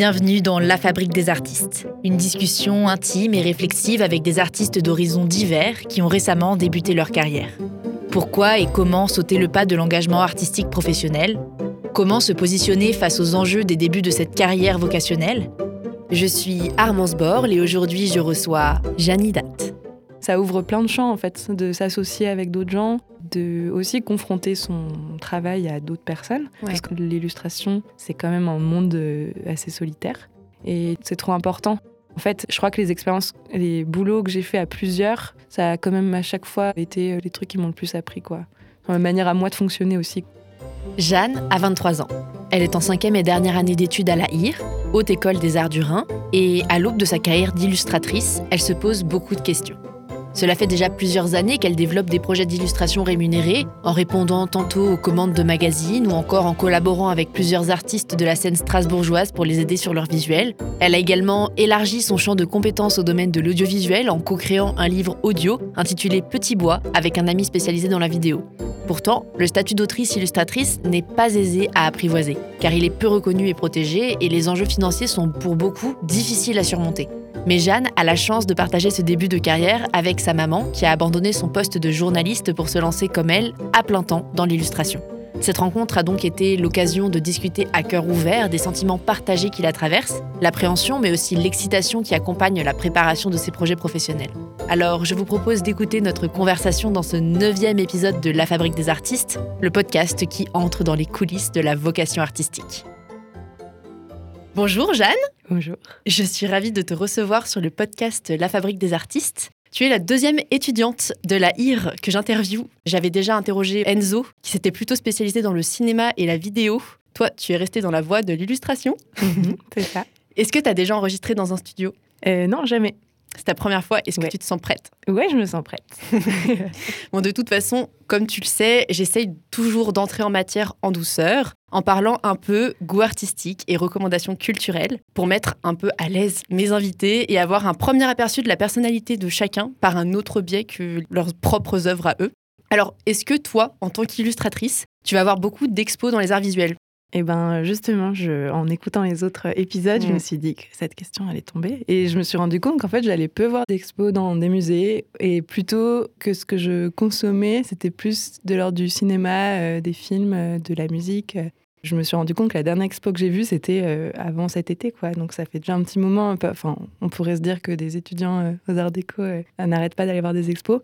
Bienvenue dans La Fabrique des artistes, une discussion intime et réflexive avec des artistes d'horizons divers qui ont récemment débuté leur carrière. Pourquoi et comment sauter le pas de l'engagement artistique professionnel? Comment se positionner face aux enjeux des débuts de cette carrière vocationnelle? Je suis Armance Borle et aujourd'hui je reçois Janie Date. Ça ouvre plein de champs en fait, de s'associer avec d'autres gens, de aussi confronter son travail à d'autres personnes. Parce que l'illustration, c'est quand même un monde euh, assez solitaire. Et c'est trop important. En fait, je crois que les expériences, les boulots que j'ai fait à plusieurs, ça a quand même à chaque fois été euh, les trucs qui m'ont le plus appris, quoi. Dans la manière à moi de fonctionner aussi. Jeanne a 23 ans. Elle est en cinquième et dernière année d'études à la HIR, Haute École des Arts du Rhin, et à l'aube de sa carrière d'illustratrice, elle se pose beaucoup de questions. Cela fait déjà plusieurs années qu'elle développe des projets d'illustration rémunérés, en répondant tantôt aux commandes de magazines ou encore en collaborant avec plusieurs artistes de la scène strasbourgeoise pour les aider sur leur visuel. Elle a également élargi son champ de compétences au domaine de l'audiovisuel en co-créant un livre audio intitulé Petit Bois avec un ami spécialisé dans la vidéo. Pourtant, le statut d'autrice-illustratrice n'est pas aisé à apprivoiser, car il est peu reconnu et protégé et les enjeux financiers sont pour beaucoup difficiles à surmonter. Mais Jeanne a la chance de partager ce début de carrière avec sa maman qui a abandonné son poste de journaliste pour se lancer comme elle, à plein temps, dans l'illustration. Cette rencontre a donc été l'occasion de discuter à cœur ouvert des sentiments partagés qui la traversent, l'appréhension mais aussi l'excitation qui accompagne la préparation de ses projets professionnels. Alors je vous propose d'écouter notre conversation dans ce neuvième épisode de La Fabrique des artistes, le podcast qui entre dans les coulisses de la vocation artistique. Bonjour Jeanne. Bonjour. Je suis ravie de te recevoir sur le podcast La Fabrique des artistes. Tu es la deuxième étudiante de la IR que j'interviewe. J'avais déjà interrogé Enzo, qui s'était plutôt spécialisé dans le cinéma et la vidéo. Toi, tu es restée dans la voie de l'illustration. Mhm, c'est ça. Est-ce que tu as déjà enregistré dans un studio? Euh, Non, jamais. C'est ta première fois. Est-ce que tu te sens prête Ouais, je me sens prête. bon, de toute façon, comme tu le sais, j'essaye toujours d'entrer en matière en douceur, en parlant un peu goût artistique et recommandations culturelles, pour mettre un peu à l'aise mes invités et avoir un premier aperçu de la personnalité de chacun par un autre biais que leurs propres œuvres à eux. Alors, est-ce que toi, en tant qu'illustratrice, tu vas avoir beaucoup d'expos dans les arts visuels? Eh ben justement, je, en écoutant les autres épisodes, je me mm. suis dit que cette question allait tomber. Et je me suis rendu compte qu'en fait, j'allais peu voir d'expos dans des musées. Et plutôt que ce que je consommais, c'était plus de l'ordre du cinéma, euh, des films, euh, de la musique. Je me suis rendu compte que la dernière expo que j'ai vue, c'était euh, avant cet été. quoi. Donc ça fait déjà un petit moment. Enfin, on pourrait se dire que des étudiants aux arts déco n'arrêtent pas d'aller voir des expos.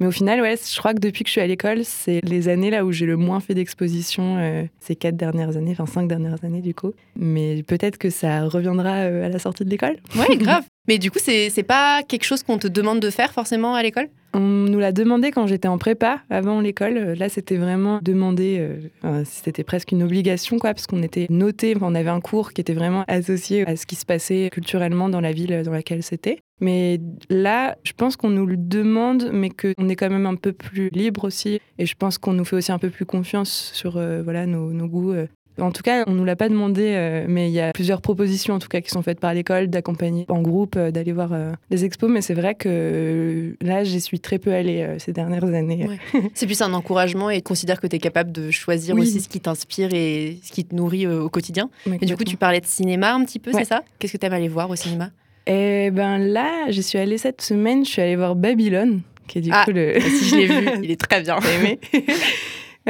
Mais au final, ouais, je crois que depuis que je suis à l'école, c'est les années là où j'ai le moins fait d'exposition, euh, ces quatre dernières années, enfin cinq dernières années du coup. Mais peut-être que ça reviendra euh, à la sortie de l'école. Ouais, grave. Mais du coup, c'est pas quelque chose qu'on te demande de faire forcément à l'école? On nous l'a demandé quand j'étais en prépa, avant l'école. Là, c'était vraiment demandé, euh, c'était presque une obligation, quoi, parce qu'on était noté, on avait un cours qui était vraiment associé à ce qui se passait culturellement dans la ville dans laquelle c'était. Mais là, je pense qu'on nous le demande, mais qu'on est quand même un peu plus libre aussi. Et je pense qu'on nous fait aussi un peu plus confiance sur euh, voilà, nos, goûts. Euh. En tout cas, on nous l'a pas demandé, euh, mais il y a plusieurs propositions en tout cas qui sont faites par l'école d'accompagner en groupe, d'aller voir des expos. Mais c'est vrai que là, j'y suis très peu allée ces dernières années. c'est plus un encouragement et considère que tu es capable de choisir aussi ce qui t'inspire et ce qui te nourrit au quotidien. Et du coup, tu parlais de cinéma un petit peu, c'est ça? Qu'est-ce que tu aimes aller voir au cinéma? Et ben là, j'y suis allée cette semaine, je suis allée voir Babylone, qui est du ah, coup le. si je l'ai vu, il est très bien. aimé?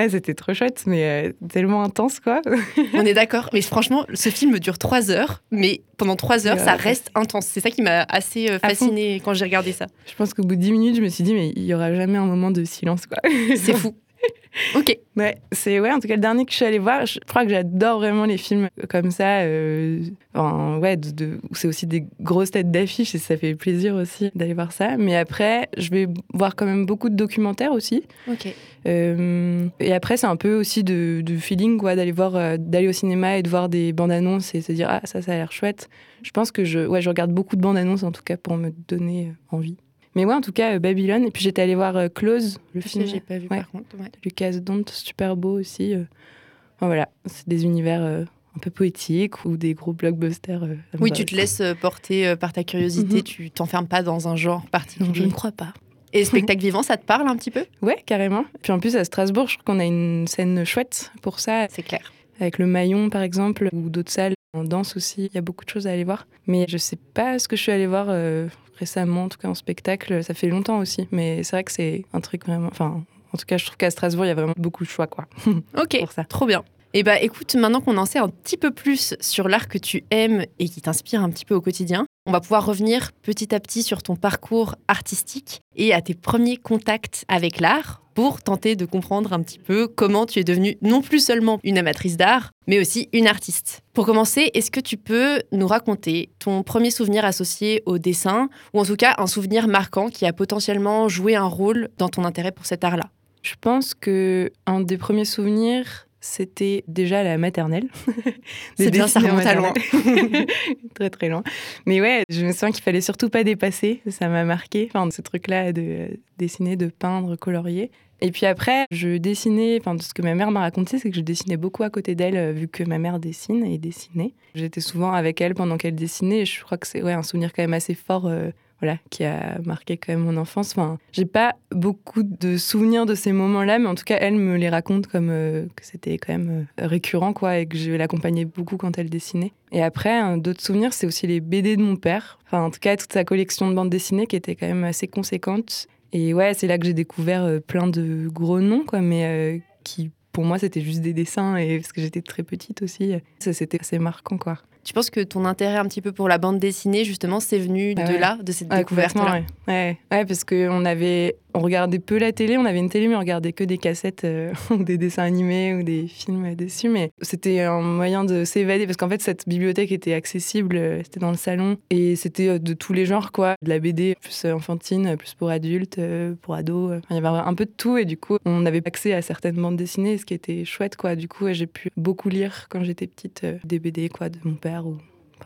c'était trop chouette, mais euh, tellement intense, quoi. On est d'accord. Mais franchement, ce film dure trois heures, mais pendant trois heures, ça reste intense. C'est ça qui m'a assez euh, fascinée quand j'ai regardé ça. Je pense qu'au bout de dix minutes, je me suis dit, mais il y aura jamais un moment de silence, quoi. C'est fou. Ok. Ouais, c'est ouais, en tout cas le dernier que je suis allée voir, je crois que j'adore vraiment les films comme ça. Euh, ouais, de, c'est aussi des grosses têtes d'affiches et ça fait plaisir aussi d'aller voir ça. Mais après, je vais voir quand même beaucoup de documentaires aussi. Ok. Euh, et après, c'est un peu aussi de, feeling quoi, d'aller voir, euh, d'aller au cinéma et de voir des bandes annonces et se dire ah ça, ça a l'air chouette. Je pense que je, ouais, je regarde beaucoup de bandes annonces en tout cas pour me donner envie. Mais ouais, en tout cas, euh, Babylone. Et puis j'étais allée voir euh, Close, le film. J'ai pas vu par contre. Lucas Dont, super beau aussi. Euh. voilà, c'est des univers un peu poétiques ou des gros blockbusters. oui, tu te laisses porter par ta curiosité, mhm. tu t'enfermes pas dans un genre particulier. je ne crois pas. Et spectacle vivant, ça te parle un petit peu? Ouais, carrément. Puis en plus, à Strasbourg, je crois qu'on a une scène chouette pour ça. C'est clair avec le Maillon par exemple, ou d'autres salles. En danse aussi, il y a beaucoup de choses à aller voir. Mais je sais pas ce que je suis allée voir euh, récemment, en tout cas en spectacle. Ça fait longtemps aussi. Mais c'est vrai que c'est un truc vraiment. Enfin, en tout cas, je trouve qu'à Strasbourg, il y a vraiment beaucoup de choix, quoi. ok, ça. trop bien. Et eh bah écoute, maintenant qu'on en sait un petit peu plus sur l'art que tu aimes et qui t'inspire un petit peu au quotidien, on va pouvoir revenir petit à petit sur ton parcours artistique et à tes premiers contacts avec l'art pour tenter de comprendre un petit peu comment tu es devenue non plus seulement une amatrice d'art, mais aussi une artiste. Pour commencer, est-ce que tu peux nous raconter ton premier souvenir associé au dessin, ou en tout cas un souvenir marquant qui a potentiellement joué un rôle dans ton intérêt pour cet art-là? Je pense que un des premiers souvenirs, c'était déjà la maternelle. C'est bien, ça remonte à loin. très très loin. Mais ouais, je me souviens qu'il fallait surtout pas dépasser. Ça m'a marqué, enfin, ce truc-là de dessiner, de peindre, colorier. Et puis après, je dessinais, enfin, ce que ma mère m'a raconté, c'est que je dessinais beaucoup à côté d'elle, euh, vu que ma mère dessine et dessinait. J'étais souvent avec elle pendant qu'elle dessinait, et je crois que c'est ouais, un souvenir quand même assez fort euh, voilà, qui a marqué quand même mon enfance. Enfin, j'ai pas beaucoup de souvenirs de ces moments-là, mais en tout cas, elle me les raconte comme euh, que c'était quand même euh, récurrent, quoi, et que je l'accompagnais beaucoup quand elle dessinait. Et après, d'autres souvenirs, c'est aussi les BD de mon père. Enfin, en tout cas, toute sa collection de bandes dessinées qui était quand même assez conséquente. Et ouais, c'est là que j'ai découvert euh, plein de gros noms, quoi, mais qui pour moi, c'était juste des dessins, et parce que j'étais très petite aussi, ça c'était assez marquant, quoi. Tu penses que ton intérêt un petit peu pour la bande dessinée, justement, c'est venu de là, de cette découverte-là? ouais. ouais. parce qu'on avait, on regardait peu la télé, on avait une télé, mais on regardait que des cassettes euh, ou des dessins animés ou des films dessus. Mais c'était un moyen de s'évader, parce qu'en fait, cette bibliothèque était accessible, euh, c'était dans le salon, et c'était euh, de tous les genres, quoi. De la BD plus enfantine, plus pour adultes, pour ados. il y avait un peu de tout, et du coup, on avait accès à certaines bandes dessinées, ce qui était chouette, quoi. Du coup, j'ai pu beaucoup lire quand j'étais petite des BD, quoi, de mon père ou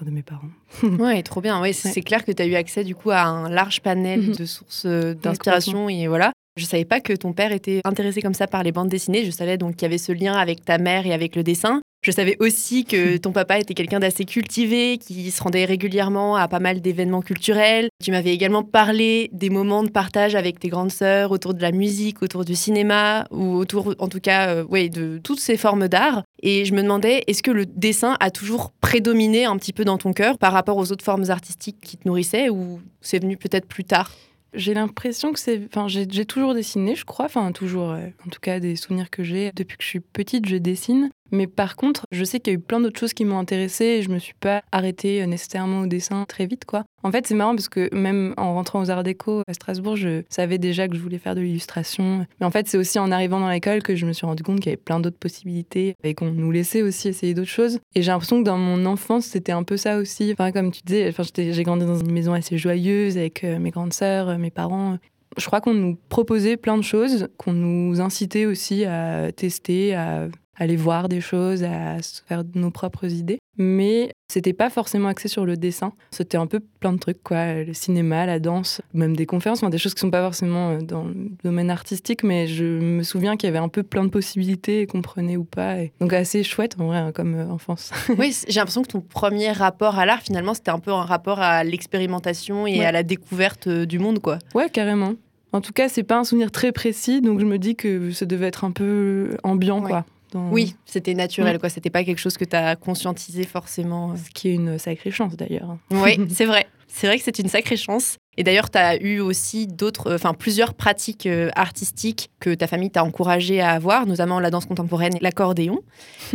de mes parents. ouais, trop bien. Ouais, c'est clair que tu as eu accès du coup à un large panel mhm. de sources euh, d'inspiration et voilà. Je savais pas que ton père était intéressé comme ça par les bandes dessinées. Je savais donc qu'il y avait ce lien avec ta mère et avec le dessin. Je savais aussi que ton papa était quelqu'un d'assez cultivé, qui se rendait régulièrement à pas mal d'événements culturels. Tu m'avais également parlé des moments de partage avec tes grandes sœurs autour de la musique, autour du cinéma, ou autour, en tout cas, euh, ouais, de toutes ces formes d'art. Et je me demandais, est-ce que le dessin a toujours prédominé un petit peu dans ton cœur par rapport aux autres formes artistiques qui te nourrissaient, ou c'est venu peut-être plus tard? J'ai l'impression que c'est. Enfin, j'ai toujours dessiné, je crois. Enfin, toujours. En tout cas, des souvenirs que j'ai. Depuis que je suis petite, je dessine. Mais par contre, je sais qu'il y a eu plein d'autres choses qui m'ont intéressée et je me suis pas arrêtée euh, nécessairement au dessin très vite, quoi. En fait, c'est marrant parce que même en rentrant aux Arts Déco à Strasbourg, je savais déjà que je voulais faire de l'illustration. Mais en fait, c'est aussi en arrivant dans l'école que je me suis rendu compte qu'il y avait plein d'autres possibilités et qu'on nous laissait aussi essayer d'autres choses. Et j'ai l'impression que dans mon enfance, c'était un peu ça aussi. Enfin, comme tu disais, j'ai grandi dans une maison assez joyeuse avec euh, mes grandes sœurs, euh, mes parents je crois qu'on nous proposait plein de choses, qu'on nous incitait aussi à tester, à aller voir des choses, à se faire nos propres idées. Mais c'était pas forcément axé sur le dessin. C'était un peu plein de trucs, quoi. Le cinéma, la danse, même des conférences, des choses qui sont pas forcément euh, dans le domaine artistique, mais je me souviens qu'il y avait un peu plein de possibilités, qu'on prenait ou pas. Donc assez chouette, en vrai, hein, comme euh, enfance. oui, j'ai l'impression que ton premier rapport à l'art, finalement, c'était un peu un rapport à l'expérimentation et à la découverte euh, du monde, quoi. Ouais, carrément. En tout cas, c'est pas un souvenir très précis, donc je me dis que ça devait être un peu ambiant, quoi. Oui, c'était naturel, quoi. C'était pas quelque chose que tu as conscientisé forcément. Ce qui est une sacrée chance d'ailleurs. Oui, c'est vrai. C'est vrai que c'est une sacrée chance. Et d'ailleurs, tu as eu aussi d'autres, euh, enfin plusieurs pratiques euh, artistiques que ta famille t'a encouragé à avoir, notamment la danse contemporaine, l'accordéon.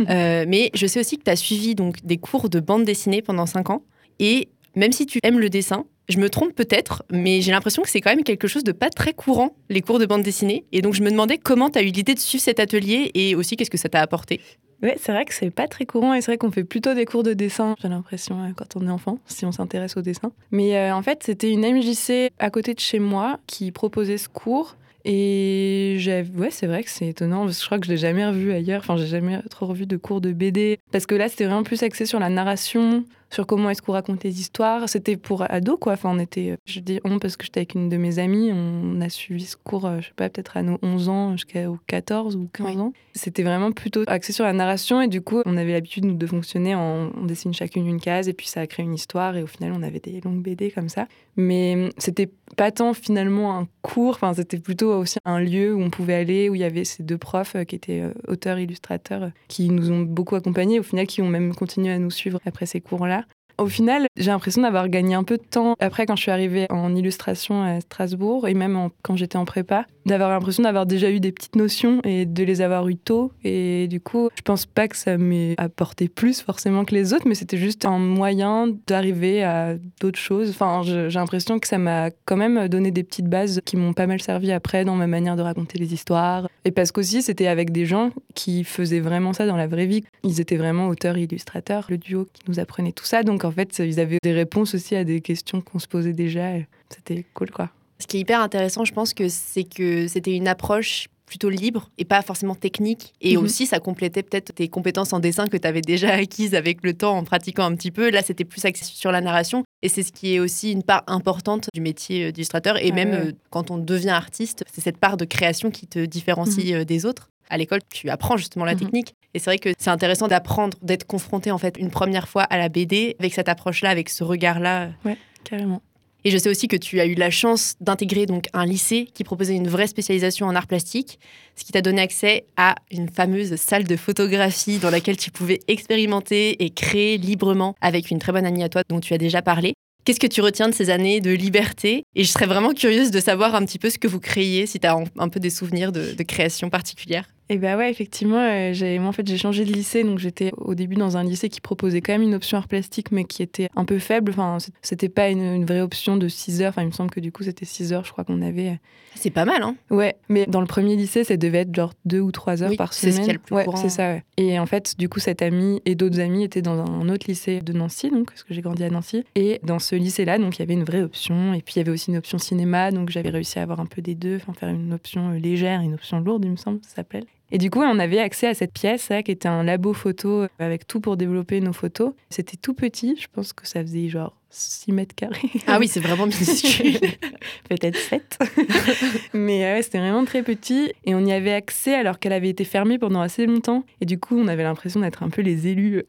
Euh, mais je sais aussi que tu as suivi donc des cours de bande dessinée pendant cinq ans. Et même si tu aimes le dessin, je me trompe peut-être, mais j'ai l'impression que c'est quand même quelque chose de pas très courant, les cours de bande dessinée. Et donc je me demandais comment tu as eu l'idée de suivre cet atelier et aussi qu'est-ce que ça t'a apporté? Oui, c'est vrai que c'est pas très courant et c'est vrai qu'on fait plutôt des cours de dessin, j'ai l'impression, euh, quand on est enfant, si on s'intéresse au dessin. Mais euh, en fait, c'était une MJC à côté de chez moi qui proposait ce cours. Et ouais, c'est vrai que c'est étonnant, parce que je crois que je l'ai jamais revu ailleurs. Enfin, j'ai jamais trop revu de cours de BD. Parce que là, c'était vraiment plus axé sur la narration, sur comment est-ce qu'on raconte les histoires. C'était pour ados, quoi. Enfin, on était, je dis on parce que j'étais avec une de mes amies, on a suivi ce cours, je sais pas, peut-être à nos 11 ans jusqu'aux 14 ou 15 ans. C'était vraiment plutôt axé sur la narration et du coup, on avait l'habitude de fonctionner en on dessine chacune une case et puis ça a créé une histoire et au final, on avait des longues BD comme ça. Mais c'était pas tant finalement un cours, enfin, c'était plutôt aussi un lieu où on pouvait aller, où il y avait ces deux profs qui étaient auteurs, illustrateurs, qui nous ont beaucoup accompagnés, au final, qui ont même continué à nous suivre après ces cours-là. Au final, j'ai l'impression d'avoir gagné un peu de temps après quand je suis arrivée en illustration à Strasbourg et même quand j'étais en prépa, d'avoir l'impression d'avoir déjà eu des petites notions et de les avoir eues tôt. Et du coup, je pense pas que ça m'ait apporté plus forcément que les autres, mais c'était juste un moyen d'arriver à d'autres choses. Enfin, j'ai l'impression que ça m'a quand même donné des petites bases qui m'ont pas mal servi après dans ma manière de raconter les histoires. Et parce qu'aussi, c'était avec des gens qui faisaient vraiment ça dans la vraie vie. Ils étaient vraiment auteurs et illustrateurs, le duo qui nous apprenait tout ça. Donc en fait, ils avaient des réponses aussi à des questions qu'on se posait déjà. C'était cool, quoi. Ce qui est hyper intéressant, je pense que c'est que c'était une approche plutôt libre et pas forcément technique. Et mhm. aussi, ça complétait peut-être tes compétences en dessin que tu avais déjà acquises avec le temps en pratiquant un petit peu. Là, c'était plus axé sur la narration. Et c'est ce qui est aussi une part importante du métier euh, d'illustrateur. Et même euh, quand on devient artiste, c'est cette part de création qui te différencie mhm. euh, des autres. À l'école, tu apprends justement la mhm. technique. Et c'est vrai que c'est intéressant d'apprendre, d'être confronté en fait une première fois à la BD avec cette approche-là, avec ce regard-là. Ouais, carrément. Et je sais aussi que tu as eu la chance d'intégrer donc un lycée qui proposait une vraie spécialisation en art plastique, ce qui t'a donné accès à une fameuse salle de photographie dans laquelle tu pouvais expérimenter et créer librement avec une très bonne amie à toi dont tu as déjà parlé. Qu'est-ce que tu retiens de ces années de liberté? Et je serais vraiment curieuse de savoir un petit peu ce que vous créiez, si tu as un peu des souvenirs de, de création particulière. Et eh bah ouais, effectivement, euh, j'ai, moi en fait j'ai changé de lycée, donc j'étais au début dans un lycée qui proposait quand même une option art plastique, mais qui était un peu faible. Enfin, c'était pas une, vraie option de 6 heures. Enfin, il me semble que du coup c'était 6 heures, je crois qu'on avait. Ah, c'est pas mal, hein Ouais, mais dans le premier lycée, ça devait être genre 2 ou 3 heures par semaine. C'est ce qui est le plus ouais, c'est ça. Ouais. Et en fait, du coup, cette amie et d'autres amis étaient dans un autre lycée de Nancy, donc parce que j'ai grandi à Nancy. Et dans ce lycée-là, donc il y avait une vraie option, et puis il y avait aussi une option cinéma, donc j'avais réussi à avoir un peu des deux, enfin faire une option euh, légère, une option lourde, il me semble, ça s'appelle. Et du coup, on avait accès à cette pièce qui était un labo photo euh, avec tout pour développer nos photos. C'était tout petit, je pense que ça faisait genre 6 mètres carrés. Ah oui, c'est vraiment minuscule. Peut-être 7. Mais ouais, c'était vraiment très petit. Et on y avait accès alors qu'elle avait été fermée pendant assez longtemps. Et du coup, on avait l'impression d'être un peu les élus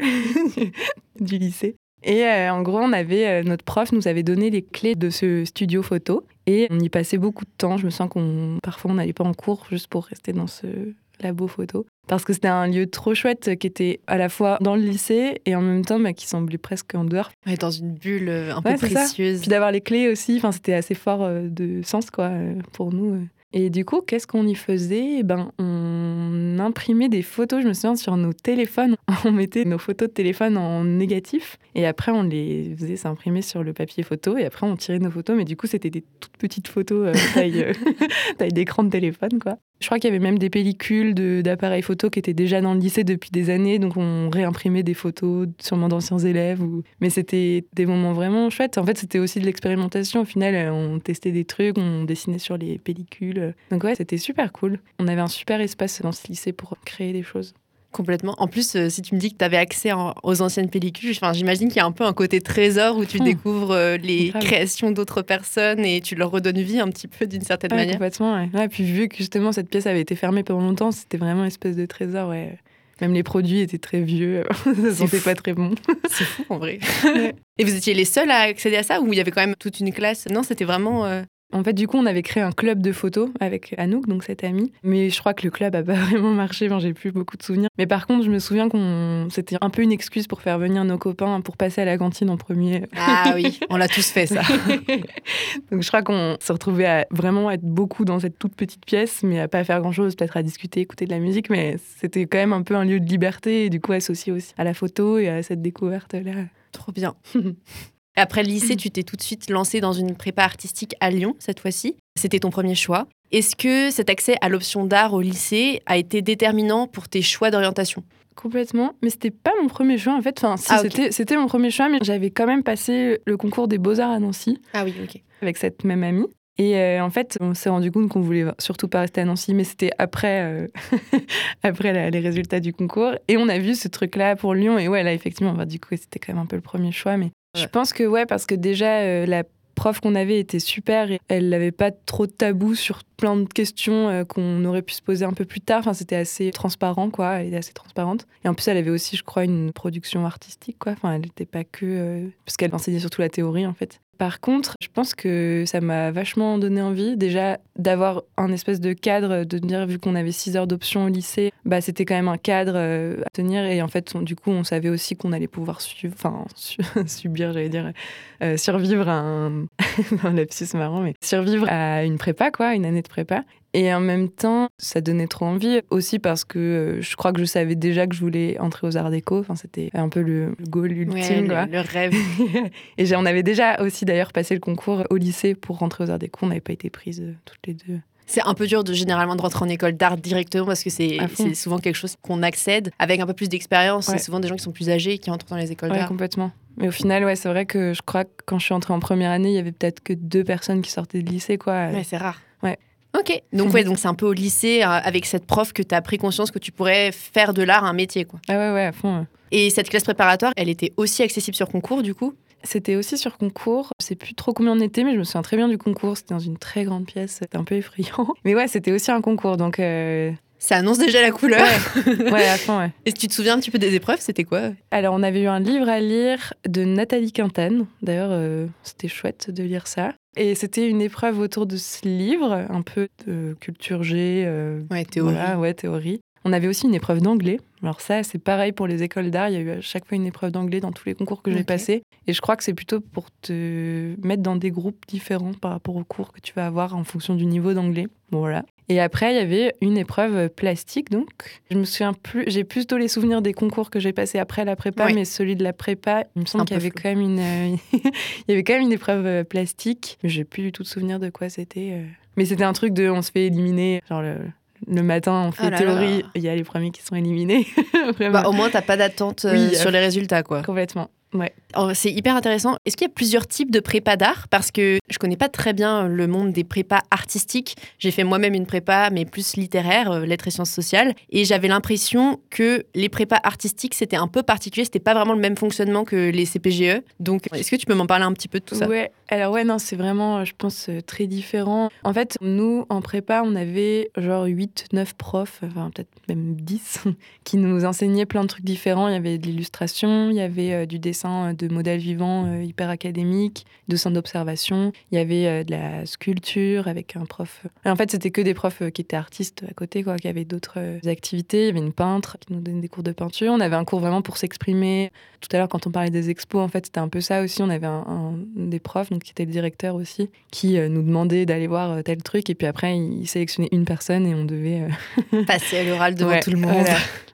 du lycée. Et euh, en gros, on avait euh, notre prof nous avait donné les clés de ce studio photo et on y passait beaucoup de temps. Je me sens qu'on parfois on n'allait pas en cours juste pour rester dans ce labo photo. Parce que c'était un lieu trop chouette qui était à la fois dans le lycée et en même temps bah, qui semblait presque en dehors. Ouais, dans une bulle euh, un peu précieuse. Puis d'avoir les clés aussi, enfin, c'était assez fort euh, de sens quoi, euh, pour nous. Et du coup, qu'est-ce qu'on y faisait? Eh ben, On imprimait des photos, je me souviens, sur nos téléphones. On mettait nos photos de téléphone en négatif et après on les faisait s'imprimer sur le papier photo et après on tirait nos photos. Mais du coup, c'était des toutes petites photos taille, taille d'écran de téléphone. quoi. Je crois qu'il y avait même des pellicules d'appareils photo qui étaient déjà dans le lycée depuis des années, donc on réimprimait des photos sûrement d'anciens élèves. Mais c'était des moments vraiment chouettes. En fait, c'était aussi de l'expérimentation. Au final, on testait des trucs, on dessinait sur les pellicules. Donc ouais, c'était super cool. On avait un super espace dans ce lycée pour créer des choses. Complètement. En plus, euh, si tu me dis que tu avais accès aux anciennes pellicules, j'imagine qu'il y a un peu un côté trésor où tu hmm. découvres euh, les créations d'autres personnes et tu leur redonnes vie un petit peu d'une certaine manière. Complètement, ouais. Puis vu que justement cette pièce avait été fermée pendant longtemps, c'était vraiment une espèce de trésor, ouais. Même les produits étaient très vieux, ça sentait pas très bon. C'est fou en vrai. Et vous étiez les seuls à accéder à ça ou il y avait quand même toute une classe? Non, c'était vraiment euh, en fait, du coup, on avait créé un club de photos avec Anouk, donc cette amie. Mais je crois que le club a pas vraiment marché. Enfin, j'ai plus beaucoup de souvenirs. Mais par contre, je me souviens qu'on c'était un peu une excuse pour faire venir nos copains pour passer à la cantine en premier. Ah oui, on l'a tous fait ça. donc je crois qu'on se retrouvait à vraiment être beaucoup dans cette toute petite pièce, mais à pas faire grand chose, peut-être à discuter, écouter de la musique. Mais c'était quand même un peu un lieu de liberté et du coup associé aussi à la photo et à cette découverte là. Trop bien. Après le lycée, tu t'es tout de suite lancé dans une prépa artistique à Lyon, cette fois-ci. C'était ton premier choix. Est-ce que cet accès à l'option d'art au lycée a été déterminant pour tes choix d'orientation? Complètement, mais c'était pas mon premier choix en fait. Enfin, ah, c'était mon premier choix, mais j'avais quand même passé le concours des beaux-arts à Nancy. Ah oui, ok. Avec cette même amie. Et euh, en fait, on s'est rendu compte qu'on voulait surtout pas rester à Nancy, mais c'était après, euh, après les résultats du concours. Et on a vu ce truc-là pour Lyon. Et ouais, là, effectivement, bah, du coup, c'était quand même un peu le premier choix. Mais je pense que ouais, parce que déjà, euh, la prof qu'on avait était super et elle n'avait pas trop de tabou sur plein de questions qu'on aurait pu se poser un peu plus tard. Enfin, c'était assez transparent, quoi. Elle était assez transparente. Et en plus, elle avait aussi, je crois, une production artistique, quoi. Enfin, elle n'était pas que... parce qu'elle enseignait surtout la théorie, en fait. Par contre, je pense que ça m'a vachement donné envie déjà d'avoir un espèce de cadre, de dire vu qu'on avait six heures d'options au lycée, bah c'était quand même un cadre euh, à tenir et en fait du coup on savait aussi qu'on allait pouvoir suivre, enfin subir, j'allais dire, euh, survivre à un, un lapsus marrant, mais survivre à une prépa quoi, une année de prépa. Et en même temps, ça donnait trop envie aussi parce que euh, je crois que je savais déjà que je voulais entrer aux Arts Déco. Enfin, c'était un peu le, goal ultime. le, rêve. et on avait déjà aussi d'ailleurs passé le concours au lycée pour rentrer aux Arts Déco. On n'avait pas été prises euh, toutes les deux. C'est un peu dur de généralement de rentrer en école d'art directement parce que c'est souvent quelque chose qu'on accède avec un peu plus d'expérience. C'est souvent des gens qui sont plus âgés qui entrent dans les écoles d'art. complètement. Mais au final, ouais, c'est vrai que je crois que quand je suis entrée en première année, il y avait peut-être que deux personnes qui sortaient de lycée, quoi. Ouais, c'est rare. Ouais. Ok, donc ouais, donc c'est un peu au lycée euh, avec cette prof que tu as pris conscience que tu pourrais faire de l'art un métier, quoi. Ah ouais, ouais, à fond. Et cette classe préparatoire, elle était aussi accessible sur concours, du coup? C'était aussi sur concours. Je sais plus trop combien on était, mais je me souviens très bien du concours. C'était dans une très grande pièce, c'était un peu effrayant. Mais ouais, c'était aussi un concours, donc. Euh, Ça annonce déjà la couleur. Ouais, à fond, ouais. Et tu te souviens un petit peu des épreuves C'était quoi? Alors, on avait eu un livre à lire de Nathalie Quintane. D'ailleurs, euh, c'était chouette de lire ça. Et c'était une épreuve autour de ce livre, un peu de culture G. Euh, ouais, théorie. ouais, théorie. On avait aussi une épreuve d'anglais. Alors ça, c'est pareil pour les écoles d'art. Il y a eu à chaque fois une épreuve d'anglais dans tous les concours que j'ai passés. Et je crois que c'est plutôt pour te mettre dans des groupes différents par rapport aux cours que tu vas avoir en fonction du niveau d'anglais. Voilà. Et après, il y avait une épreuve plastique, donc. Je me souviens plus, j'ai plutôt les souvenirs des concours que j'ai passés après la prépa, mais celui de la prépa, il me semble qu'il y avait quand même une, euh, il y avait quand même une épreuve euh, plastique. J'ai plus du tout de souvenir de quoi c'était. Euh. Mais c'était un truc de, on se fait éliminer, genre le, le matin, on fait oh théorie, il y a les premiers qui sont éliminés. bah, au moins, t'as pas d'attente sur les résultats, quoi. Complètement. Ouais. Oh, c'est hyper intéressant. Est-ce qu'il y a plusieurs types de prépa d'art? Parce que je connais pas très bien le monde des prépas artistiques. J'ai fait moi-même une prépa, mais plus littéraire, euh, lettres et sciences sociales. Et j'avais l'impression que les prépas artistiques, c'était un peu particulier. C'était pas vraiment le même fonctionnement que les CPGE. Donc, est-ce que tu peux m'en parler un petit peu de tout ça? Ouais, alors ouais, non, c'est vraiment, je pense, euh, très différent. En fait, nous, en prépa, on avait genre 8, 9 profs, enfin peut-être même 10, qui nous enseignaient plein de trucs différents. Il y avait de l'illustration, il y avait euh, du dessin de modèles vivants euh, hyper académiques, de centres d'observation. Il y avait euh, de la sculpture avec un prof. en fait, c'était que des profs euh, qui étaient artistes à côté, quoi, qui avaient d'autres activités. Il y avait une peintre qui nous donnait des cours de peinture. On avait un cours vraiment pour s'exprimer. Tout à l'heure, quand on parlait des expos, en fait, c'était un peu ça aussi. On avait des profs, qui était le directeur aussi, qui nous demandait d'aller voir tel truc. Et puis après, il sélectionnait une personne et on devait passer à l'oral devant tout le monde.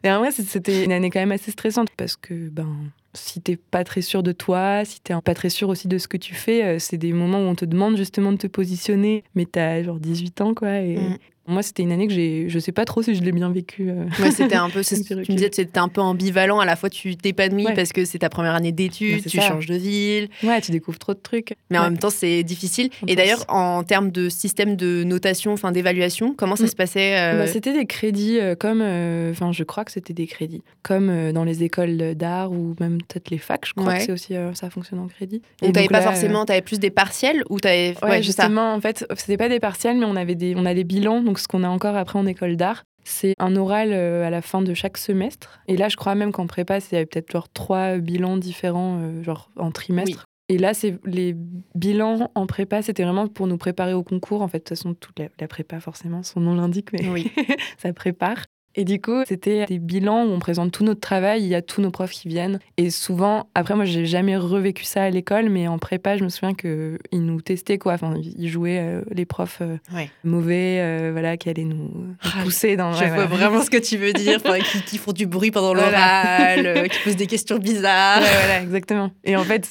Et en vrai, c'était une année quand même assez stressante parce que ben si t'es pas très sûr de toi, si t'es pas très sûr aussi de ce que tu fais, euh, c'est des moments où on te demande justement de te positionner, mais t'as genre 18 ans, quoi, et, mm. Moi, c'était une année que j'ai. Je sais pas trop si je l'ai bien vécu. Euh. c'était un peu. tu me disais c'était un peu ambivalent. À la fois, tu t'épanouis parce que c'est ta première année d'études, tu changes de ville. Ouais, tu découvres trop de trucs. Mais en même temps, c'est difficile. Et d'ailleurs, en termes de système de notation, enfin d'évaluation, comment ça mm. se passait euh? bah, C'était des crédits euh, comme. Enfin, je crois que c'était des crédits. Comme dans les écoles d'art ou même peut-être les facs, je crois que c'est aussi. ça fonctionne en crédit. Donc, t'avais pas forcément. T'avais plus des partiels ou t'avais. Ouais, justement, en fait, c'était pas des partiels, mais on avait des, on a des bilans. Donc, ce qu'on a encore après en école d'art, c'est un oral euh, à la fin de chaque semestre. Et là, je crois même qu'en prépa, il y avait peut-être genre trois bilans différents, euh, genre en trimestre. Et là, c'est les bilans en prépa, c'était vraiment pour nous préparer au concours. En fait, de toute façon, toute la, la prépa, forcément, son nom l'indique, mais oui. ça prépare. Et du coup, c'était des bilans où on présente tout notre travail, il y a tous nos profs qui viennent. Et souvent, après, moi, j'ai jamais revécu ça à l'école, mais en prépa, je me souviens qu'ils nous testaient, quoi. Enfin, ils jouaient euh, les profs euh, mauvais, euh, voilà, qui allaient nous, ah, pousser dans. Je vois vraiment ce que tu veux dire, qui, font du bruit pendant l'oral, qui posent des questions bizarres. voilà, exactement. Et en fait,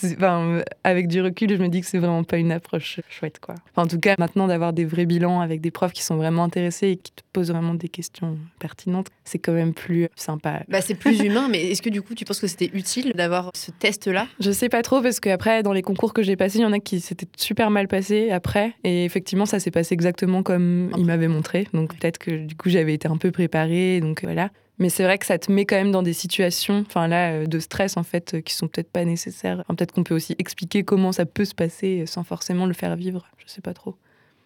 avec du recul, je me dis que c'est vraiment pas une approche chouette, quoi. en tout cas, maintenant, d'avoir des vrais bilans avec des profs qui sont vraiment intéressés et qui te posent vraiment des questions pertinentes C'est quand même plus sympa. Bah, c'est plus humain, mais est-ce que du coup, tu penses que c'était utile d'avoir ce test-là? Je sais pas trop, parce qu'après, dans les concours que j'ai passés, il y en a qui s'étaient super mal passés après. Et effectivement, ça s'est passé exactement comme il m'avait montré. Donc peut-être que du coup, j'avais été un peu préparée. Donc voilà. Mais c'est vrai que ça te met quand même dans des situations, enfin là, euh, de stress en fait, euh, qui sont peut-être pas nécessaires. peut-être qu'on peut aussi expliquer comment ça peut se passer euh, sans forcément le faire vivre. Je sais pas trop.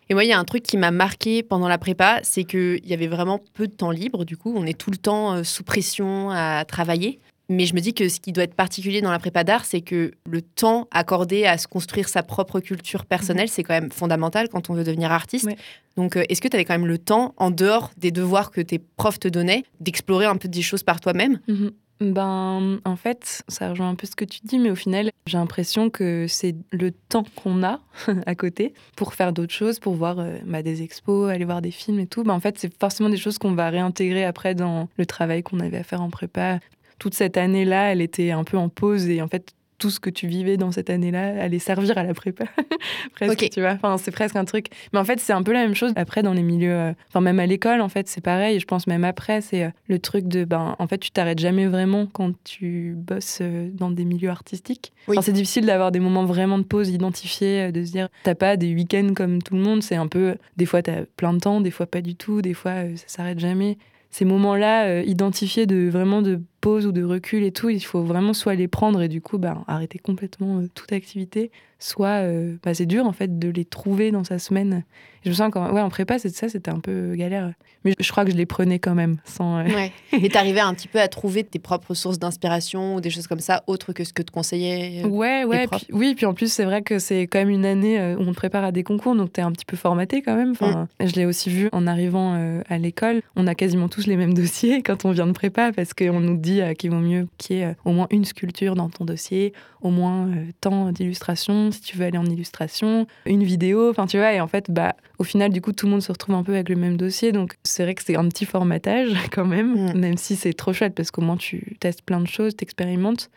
Et moi, il y a un truc qui m'a marqué pendant la prépa, c'est qu'il y avait vraiment peu de temps libre. Du coup, on est tout le temps sous pression à travailler. Mais je me dis que ce qui doit être particulier dans la prépa d'art, c'est que le temps accordé à se construire sa propre culture personnelle, mhm. c'est quand même fondamental quand on veut devenir artiste. Donc, euh, est-ce que tu avais quand même le temps, en dehors des devoirs que tes profs te donnaient, d'explorer un peu des choses par toi-même? Mhm. Ben, en fait, ça rejoint un peu ce que tu dis, mais au final, j'ai l'impression que c'est le temps qu'on a à côté pour faire d'autres choses, pour voir euh, bah, des expos, aller voir des films et tout. Ben, en fait, c'est forcément des choses qu'on va réintégrer après dans le travail qu'on avait à faire en prépa toute cette année-là, elle était un peu en pause et en fait, tout ce que tu vivais dans cette année-là allait servir à la prépa. presque, tu vois. Enfin, c'est presque un truc. Mais en fait, c'est un peu la même chose après dans les milieux. Euh, enfin, même à l'école, en fait, c'est pareil. Je pense même après, c'est euh, le truc de. Ben, en fait, tu t'arrêtes jamais vraiment quand tu bosses euh, dans des milieux artistiques. Enfin, c'est difficile d'avoir des moments vraiment de pause identifiés, de se dire, t'as pas des week-ends comme tout le monde. C'est un peu. Des fois, t'as plein de temps, des fois, pas du tout. Des fois, ça s'arrête jamais ces moments-là identifiés de vraiment de pause ou de recul et tout, il faut vraiment soit les prendre et du coup bah, arrêter complètement euh, toute activité, soit euh, bah, c'est dur en fait de les trouver dans sa semaine. je me sens quand ouais en prépa c'est ça c'était un peu galère, mais je, crois que je les prenais quand même sans. Euh, ouais. Et t'arrivais un petit peu à trouver tes propres sources d'inspiration ou des choses comme ça autres que ce que te conseillaient. Ouais ouais puis, oui puis en plus c'est vrai que c'est quand même une année où on te prépare à des concours donc t'es un petit peu formaté quand même. Enfin, mm. je l'ai aussi vu en arrivant à l'école, on a quasiment tous les mêmes dossiers quand on vient de prépa parce qu'on nous dit euh, qu'il vaut mieux qu'il y ait euh, au moins une sculpture dans ton dossier, au moins euh, tant d'illustrations si tu veux aller en illustration, une vidéo, enfin tu vois, et en fait, bah, au final, du coup, tout le monde se retrouve un peu avec le même dossier, donc c'est vrai que c'est un petit formatage quand même, mm. même si c'est trop chouette parce qu'au moins tu testes plein de choses, t'expérimentes.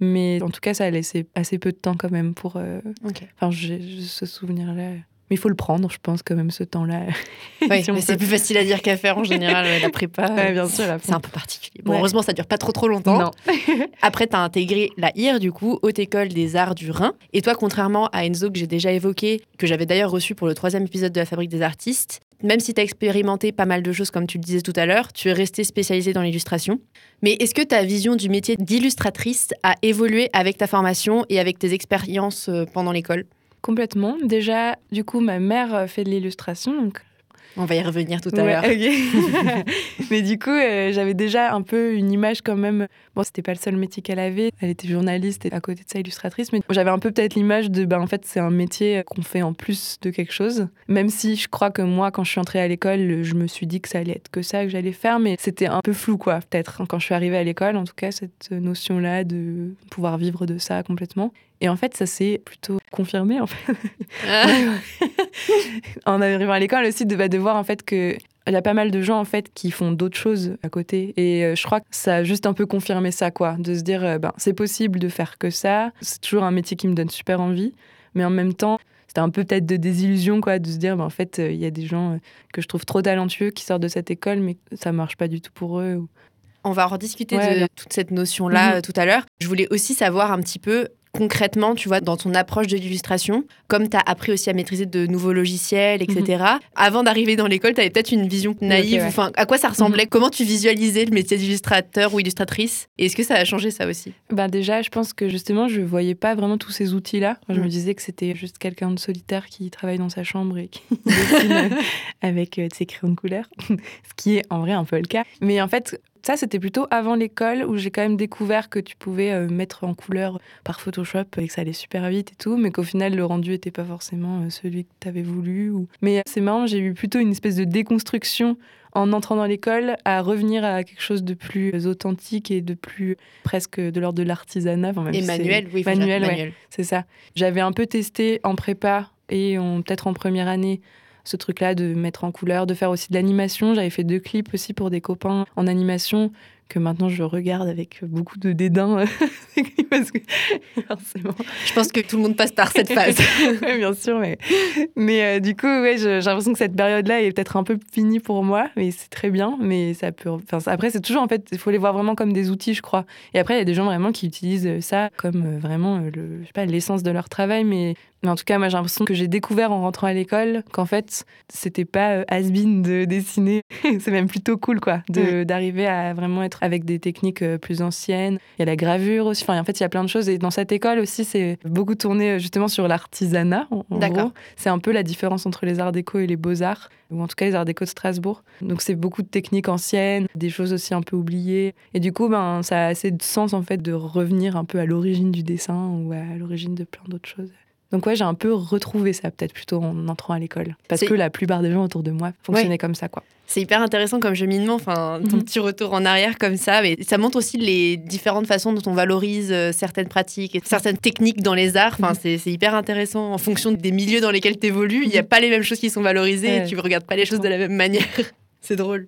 Mais en tout cas, ça a laissé assez peu de temps quand même pour. Enfin, j'ai ce souvenir-là. Mais il faut le prendre, je pense, quand même, ce temps-là. Oui, mais c'est plus facile à dire qu'à faire en général, la prépa. bien sûr, c'est un peu particulier. Bon, heureusement, ça dure pas trop trop longtemps. Non. Après, tu as intégré la IR, du coup, Haute École des Arts du Rhin. Et toi, contrairement à Enzo, que j'ai déjà évoqué, que j'avais d'ailleurs reçu pour le troisième épisode de la Fabrique des Artistes, même si tu as expérimenté pas mal de choses, comme tu le disais tout à l'heure, tu es resté spécialisé dans l'illustration. Mais est-ce que ta vision du métier d'illustratrice a évolué avec ta formation et avec tes expériences euh, pendant l'école? Complètement. Déjà, du coup, ma mère euh, fait de l'illustration, donc on va y revenir tout à l'heure. Mais du coup, euh, j'avais déjà un peu une image quand même. Bon, c'était pas le seul métier qu'elle avait. Elle était journaliste et à côté de ça illustratrice. Mais j'avais un peu peut-être l'image de, ben, en fait, c'est un métier qu'on fait en plus de quelque chose. Même si je crois que moi, quand je suis entrée à l'école, je me suis dit que ça allait être que ça que j'allais faire. Mais c'était un peu flou, quoi, peut-être. Quand je suis arrivée à l'école, en tout cas, cette notion-là de pouvoir vivre de ça complètement. Et en fait, ça s'est plutôt confirmé, en fait. Ah. en arrivant à l'école aussi, de, bah, de voir en fait que il y a pas mal de gens en fait qui font d'autres choses à côté. Et euh, je crois que ça a juste un peu confirmé ça quoi. De se dire euh, ben c'est possible de faire que ça. C'est toujours un métier qui me donne super envie. Mais en même temps c'était un peu peut-être de désillusion quoi de se dire ben, en fait euh, il y a des gens que je trouve trop talentueux qui sortent de cette école mais ça marche pas du tout pour eux On va rediscuter de toute cette notion-là mhm. tout à l'heure. Je voulais aussi savoir un petit peu concrètement, tu vois, dans ton approche de l'illustration, comme tu as appris aussi à maîtriser de nouveaux logiciels, etc., mhm. avant d'arriver dans l'école, tu avais peut-être une vision naïve. Enfin, à quoi ça ressemblait? Mhm. Comment tu visualisais le métier d'illustrateur ou illustratrice? Et est-ce que ça a changé ça aussi? Ben Déjà, je pense que justement, je voyais pas vraiment tous ces outils-là. Je me mhm. disais que c'était juste quelqu'un de solitaire qui travaille dans sa chambre et qui dessine avec euh, ses crayons de couleur, ce qui est en vrai un peu le cas. Mais en fait, ça, c'était plutôt avant l'école où j'ai quand même découvert que tu pouvais euh, mettre en couleur par Photoshop et que ça allait super vite et tout, mais qu'au final, le rendu n'était pas forcément euh, celui que tu avais voulu. Ou... Mais c'est marrant, j'ai eu plutôt une espèce de déconstruction en entrant dans l'école à revenir à quelque chose de plus authentique et de plus presque de l'ordre de l'artisanat. et manuel, oui. Manuel, c'est ça. J'avais un peu testé en prépa et peut-être en première année ce truc-là de mettre en couleur, de faire aussi de l'animation. J'avais fait deux clips aussi pour des copains en animation que maintenant je regarde avec beaucoup de dédain. parce que, forcément. Je pense que tout le monde passe par cette phase. oui, bien sûr. Mais, mais euh, du coup, ouais, j'ai l'impression que cette période-là est peut-être un peu finie pour moi, mais c'est très bien. Mais ça peut. Enfin, après, c'est toujours, en fait, il faut les voir vraiment comme des outils, je crois. Et après, il y a des gens vraiment qui utilisent ça comme euh, vraiment le, je sais pas, l'essence de leur travail. Mais, mais en tout cas, moi, j'ai l'impression que j'ai découvert en rentrant à l'école qu'en fait, c'était pas euh, has-been de dessiner. c'est même plutôt cool, quoi, d'arriver à vraiment être avec des techniques euh, plus anciennes. Il y a la gravure aussi. Enfin, en fait, il y a plein de choses. Et dans cette école aussi, c'est beaucoup tourné euh, justement sur l'artisanat. D'accord. C'est un peu la différence entre les arts déco et les beaux-arts, ou en tout cas les arts déco de Strasbourg. Donc, c'est beaucoup de techniques anciennes, des choses aussi un peu oubliées. Et du coup, ben, ça a assez de sens, en fait, de revenir un peu à l'origine du dessin ou à l'origine de plein d'autres choses. Donc ouais, j'ai un peu retrouvé ça peut-être plutôt en entrant à l'école. Parce que la plupart des gens autour de moi fonctionnaient comme ça, quoi. C'est hyper intéressant comme cheminement, enfin, ton mhm. petit retour en arrière comme ça. Mais ça montre aussi les différentes façons dont on valorise euh, certaines pratiques et certaines techniques dans les arts. Enfin, mhm. c'est hyper intéressant en fonction des milieux dans lesquels tu évolues. Il n'y a mhm. pas les mêmes choses qui sont valorisées et tu ne regardes pas les choses de la même manière. c'est drôle.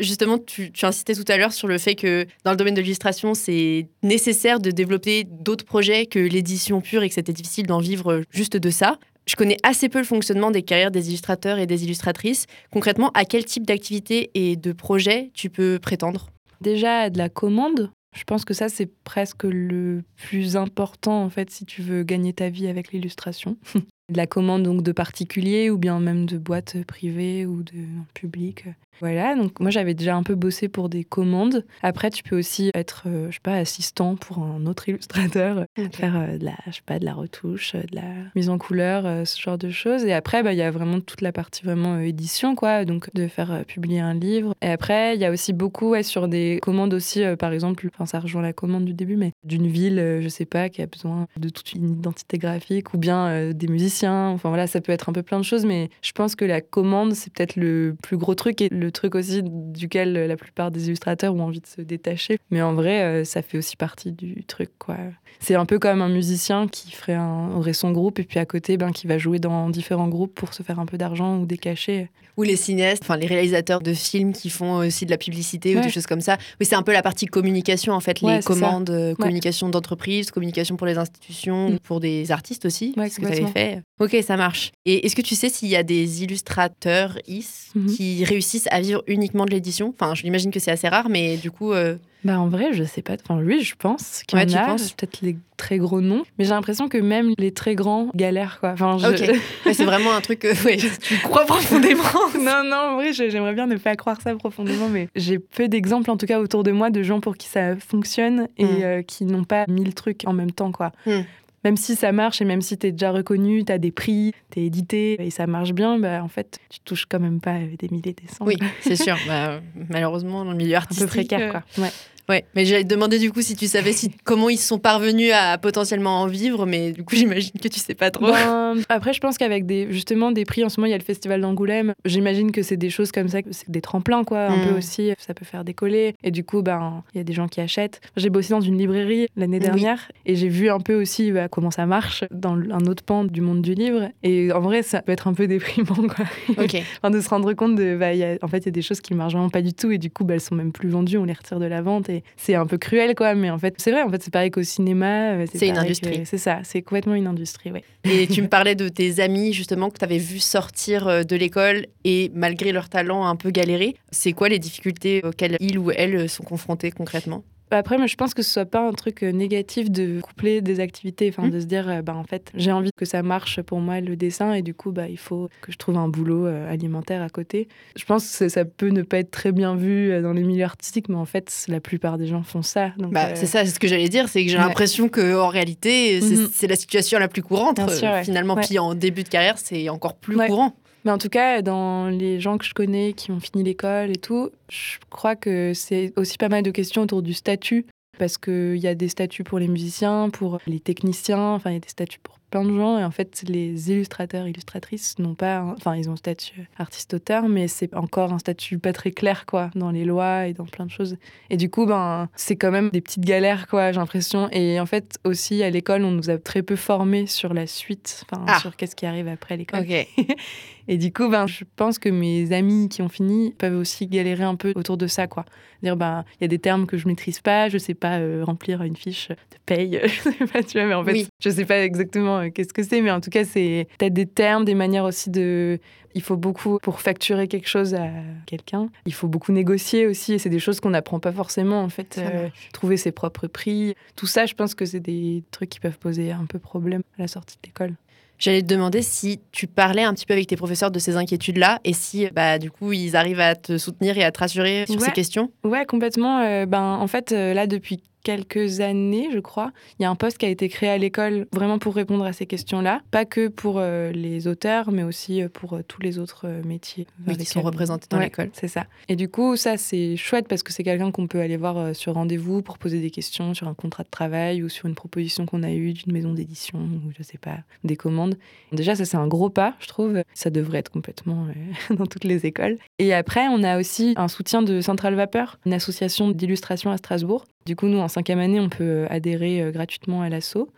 Justement, tu, insistais tout à l'heure sur le fait que dans le domaine de l'illustration, c'est nécessaire de développer d'autres projets que l'édition pure et que c'était difficile d'en vivre juste de ça. Je connais assez peu le fonctionnement des carrières des illustrateurs et des illustratrices. Concrètement, à quel type d'activité et de projet tu peux prétendre? Déjà, de la commande. Je pense que ça, c'est presque le plus important, en fait, si tu veux gagner ta vie avec l'illustration. de la commande donc de particuliers ou bien même de boîtes privées ou de public. Voilà, donc moi j'avais déjà un peu bossé pour des commandes. Après, tu peux aussi être, euh, je sais pas, assistant pour un autre illustrateur, faire euh, de la, je sais pas, de la retouche, de la mise en couleur, euh, ce genre de choses. Et après, bah, il y a vraiment toute la partie vraiment édition, quoi, donc de faire publier un livre. Et après, il y a aussi beaucoup ouais, sur des commandes aussi, par exemple, enfin ça rejoint la commande du début, mais d'une ville, je sais pas, qui a besoin de toute une identité graphique, ou bien des musiciens. Enfin voilà, ça peut être un peu plein de choses, mais je pense que la commande, c'est peut-être le plus gros truc et le truc aussi duquel la plupart des illustrateurs ont envie de se détacher. Mais en vrai, euh, ça fait aussi partie du truc, quoi. C'est un peu comme un musicien qui ferait un, aurait son groupe et puis à côté, ben, qui va jouer dans différents groupes pour se faire un peu d'argent ou des cachets. Ou les cinéastes, enfin les réalisateurs de films qui font aussi de la publicité ou des choses comme ça. Oui, c'est un peu la partie communication en fait, les commandes, euh, communication d'entreprise, communication pour les institutions, mm. pour des artistes aussi, ce que tu avais fait. Ok, ça marche. Et est-ce que tu sais s'il y a des illustrateurs IS mhm. qui réussissent à vivre uniquement de l'édition? Enfin, je l'imagine que c'est assez rare, mais du coup. Euh, bah en vrai, je sais pas. Enfin, oui, je pense qu'il y en a. Peut-être les très gros noms, mais j'ai l'impression que même les très grands galèrent quoi. Enfin, c'est vraiment un truc que tu crois profondément. non, non, en vrai, j'aimerais bien ne pas croire ça profondément, mais j'ai peu d'exemples en tout cas autour de moi de gens pour qui ça fonctionne et hmm. euh, qui n'ont pas mille trucs en même temps quoi. Hmm même si ça marche et même si tu es déjà reconnu, tu as des prix, tu es édité et ça marche bien, bah, en fait, tu touches quand même pas des milliers, des cents. Oui, c'est sûr. Bah, malheureusement, dans le milieu artistique. Un peu précaire, quoi. Euh, ouais. Ouais, mais j'allais te demander du coup si tu savais si, comment ils sont parvenus à potentiellement en vivre, mais du coup j'imagine que tu sais pas trop. Ben, après, je pense qu'avec des, justement des prix, en ce moment il y a le festival d'Angoulême, j'imagine que c'est des choses comme ça, c'est des tremplins quoi, un peu mm. aussi, ça peut faire décoller. Et du coup, ben il y a des gens qui achètent. J'ai bossé dans une librairie l'année dernière et j'ai vu un peu aussi bah, comment ça marche dans un autre pan du monde du livre. Et en vrai, ça peut être un peu déprimant quoi. Ok. enfin, de se rendre compte de, bah, y a, en fait, il y a des choses qui marchent vraiment pas du tout et du coup, bah, elles sont même plus vendues, on les retire de la vente c'est un peu cruel, quoi. Mais en fait, c'est vrai, en fait, c'est pareil qu'au cinéma. Euh, c'est une industrie. C'est ça, c'est complètement une industrie, oui. Et tu me parlais de tes amis, justement, que tu avais vu sortir euh, de l'école et malgré leur talent un peu galérer. C'est quoi les difficultés auxquelles ils ou elles sont confrontés concrètement? Après, moi, je pense que ce soit pas un truc euh, négatif de coupler des activités, enfin, mmh. de se dire, euh, bah, en fait, j'ai envie que ça marche pour moi le dessin et du coup, bah, il faut que je trouve un boulot euh, alimentaire à côté. Je pense que ça peut ne pas être très bien vu dans les milieux artistiques, mais en fait, la plupart des gens font ça. bah, C'est ça, c'est ce que j'allais dire, c'est que j'ai l'impression qu'en réalité, mmh. c'est la situation la plus courante. finalement, puis en début de carrière, c'est encore plus courant. Mais en tout cas, dans les gens que je connais qui ont fini l'école et tout, je crois que c'est aussi pas mal de questions autour du statut. Parce qu'il y a des statuts pour les musiciens, pour les techniciens, enfin, il y a des statuts pour plein de gens. Et en fait, les illustrateurs, illustratrices n'ont pas, enfin, ils ont le statut artiste-auteur, mais c'est encore un statut pas très clair, quoi, dans les lois et dans plein de choses. Et du coup, ben, c'est quand même des petites galères, quoi, j'ai l'impression. Et en fait, aussi, à l'école, on nous a très peu formés sur la suite, enfin, ah. sur qu'est-ce qui arrive après l'école. Et du coup, ben, je pense que mes amis qui ont fini peuvent aussi galérer un peu autour de ça, quoi. Dire, ben, il y a des termes que je maîtrise pas, je sais pas euh, remplir une fiche de paye, je sais pas, tu vois, mais en fait, je sais pas exactement euh, qu'est-ce que c'est, mais en tout cas, c'est peut-être des termes, des manières aussi de. Il faut beaucoup, pour facturer quelque chose à quelqu'un, il faut beaucoup négocier aussi, et c'est des choses qu'on n'apprend pas forcément, en fait. Euh, trouver ses propres prix, tout ça, je pense que c'est des trucs qui peuvent poser un peu problème à la sortie de l'école. J'allais te demander si tu parlais un petit peu avec tes professeurs de ces inquiétudes-là et si, bah, du coup, ils arrivent à te soutenir et à te rassurer sur ces questions? Ouais, complètement. Euh, ben, en fait, là, depuis quelques années, je crois, il y a un poste qui a été créé à l'école vraiment pour répondre à ces questions-là. Pas que pour euh, les auteurs, mais aussi euh, pour euh, tous les autres métiers. qui sont représentés dans l'école. C'est ça. Et du coup, ça, c'est chouette parce que c'est quelqu'un qu'on peut aller voir sur rendez-vous pour poser des questions sur un contrat de travail ou sur une proposition qu'on a eue d'une maison d'édition ou je sais pas, des commandes. Déjà, ça, c'est un gros pas, je trouve. Ça devrait être complètement dans toutes les écoles. Et après, on a aussi un soutien de Central Vapeur, une association d'illustration à Strasbourg, du coup, nous, en cinquième année, on peut adhérer euh, gratuitement à l'assaut.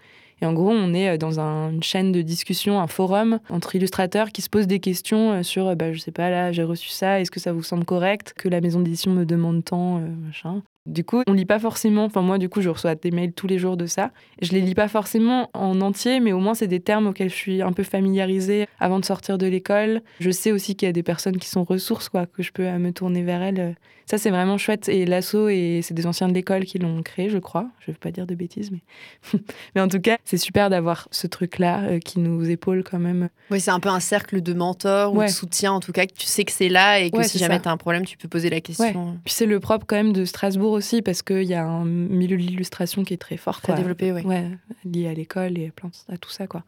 Et en gros, on est euh, dans une chaîne de discussion, un forum entre illustrateurs qui se posent des questions euh, sur, bah, je sais pas, là, j'ai reçu ça, est-ce que ça vous semble correct que la maison d'édition me demande tant, machin. Du coup, on lit pas forcément. Enfin, moi, du coup, je reçois des mails tous les jours de ça. Je les lis pas forcément en entier, mais au moins, c'est des termes auxquels je suis un peu familiarisée avant de sortir de l'école. Je sais aussi qu'il y a des personnes qui sont ressources, quoi, que je peux euh, me tourner vers elles. Ça, c'est vraiment chouette. Et l'assaut, et c'est des anciens de l'école qui l'ont créé, je crois. Je veux pas dire de bêtises, mais, mais en tout cas, c'est super d'avoir ce truc-là euh, qui nous épaule quand même. Oui, c'est un peu un cercle de mentors ou de soutien, en tout cas, que tu sais que c'est là et que si jamais tu as un problème, tu peux poser la question. Puis c'est le propre quand même de Strasbourg aussi, parce qu'il y a un milieu de l'illustration qui est très fort. Très développé, oui. Ouais, lié à l'école et à tout ça, quoi.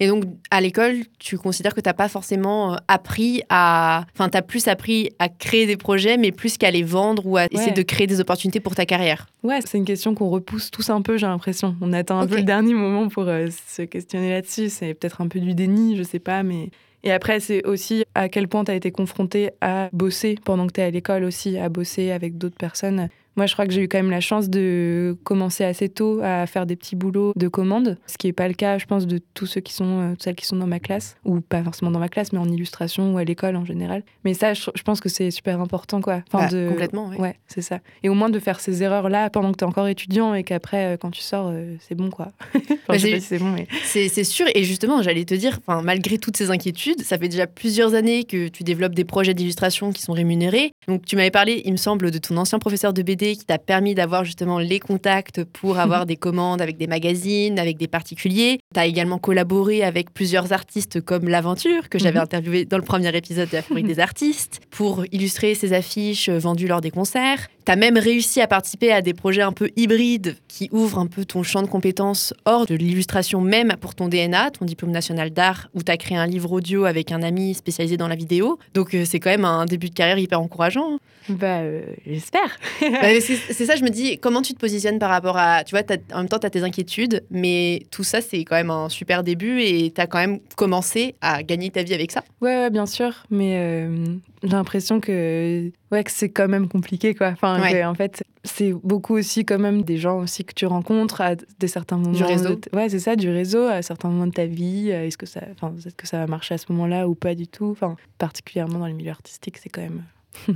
Et donc, à l'école, tu considères que tu n'as pas forcément euh, appris à. Enfin, tu as plus appris à créer des projets, mais plus qu'à les vendre ou à essayer de créer des opportunités pour ta carrière? Ouais, c'est une question qu'on repousse tous un peu, j'ai l'impression. On attend un peu le dernier moment pour euh, se questionner là-dessus. C'est peut-être un peu du déni, je sais pas, mais. Et après, c'est aussi à quel point tu as été confronté à bosser pendant que tu es à l'école aussi, à bosser avec d'autres personnes. Moi, je crois que j'ai eu quand même la chance de commencer assez tôt à faire des petits boulots de commande, ce qui n'est pas le cas, je pense, de tous ceux qui sont, euh, celles qui sont dans ma classe, ou pas forcément dans ma classe, mais en illustration ou à l'école en général. Mais ça, je, pense que c'est super important, quoi. Enfin, bah, de... Complètement, oui. Ouais, c'est ça. Et au moins de faire ces erreurs-là pendant que tu es encore étudiant et qu'après, euh, quand tu sors, euh, c'est bon, quoi. enfin, c'est bon, mais... C'est sûr. Et justement, j'allais te dire, malgré toutes ces inquiétudes, ça fait déjà plusieurs années que tu développes des projets d'illustration qui sont rémunérés. Donc, tu m'avais parlé, il me semble, de ton ancien professeur de BD qui t'a permis d'avoir justement les contacts pour avoir des commandes avec des magazines, avec des particuliers. Tu as également collaboré avec plusieurs artistes comme L'Aventure, que j'avais mhm. interviewé dans le premier épisode de la Fabrique des artistes, pour illustrer ces affiches vendues lors des concerts. Tu as même réussi à participer à des projets un peu hybrides qui ouvrent un peu ton champ de compétences hors de l'illustration même pour ton DNA, ton diplôme national d'art, où tu as créé un livre audio avec un ami spécialisé dans la vidéo. Donc euh, c'est quand même un début de carrière hyper encourageant. Bah, euh, j'espère. Bah, c'est ça, je me dis, comment tu te positionnes par rapport à. Tu vois, en même temps, tu as tes inquiétudes, mais tout ça, c'est quand même un super début et tu as quand même commencé à gagner ta vie avec ça. Ouais, bien sûr, mais euh, j'ai l'impression que, ouais, que c'est quand même compliqué, quoi. Enfin, en fait, c'est beaucoup aussi quand même des gens aussi que tu rencontres à des certains moments. Du réseau. Ouais, c'est ça, du réseau, à certains moments de ta vie. Est-ce que ça, enfin, est-ce que ça va marcher à ce moment-là ou pas du tout? Enfin, particulièrement dans les milieux artistiques, c'est quand même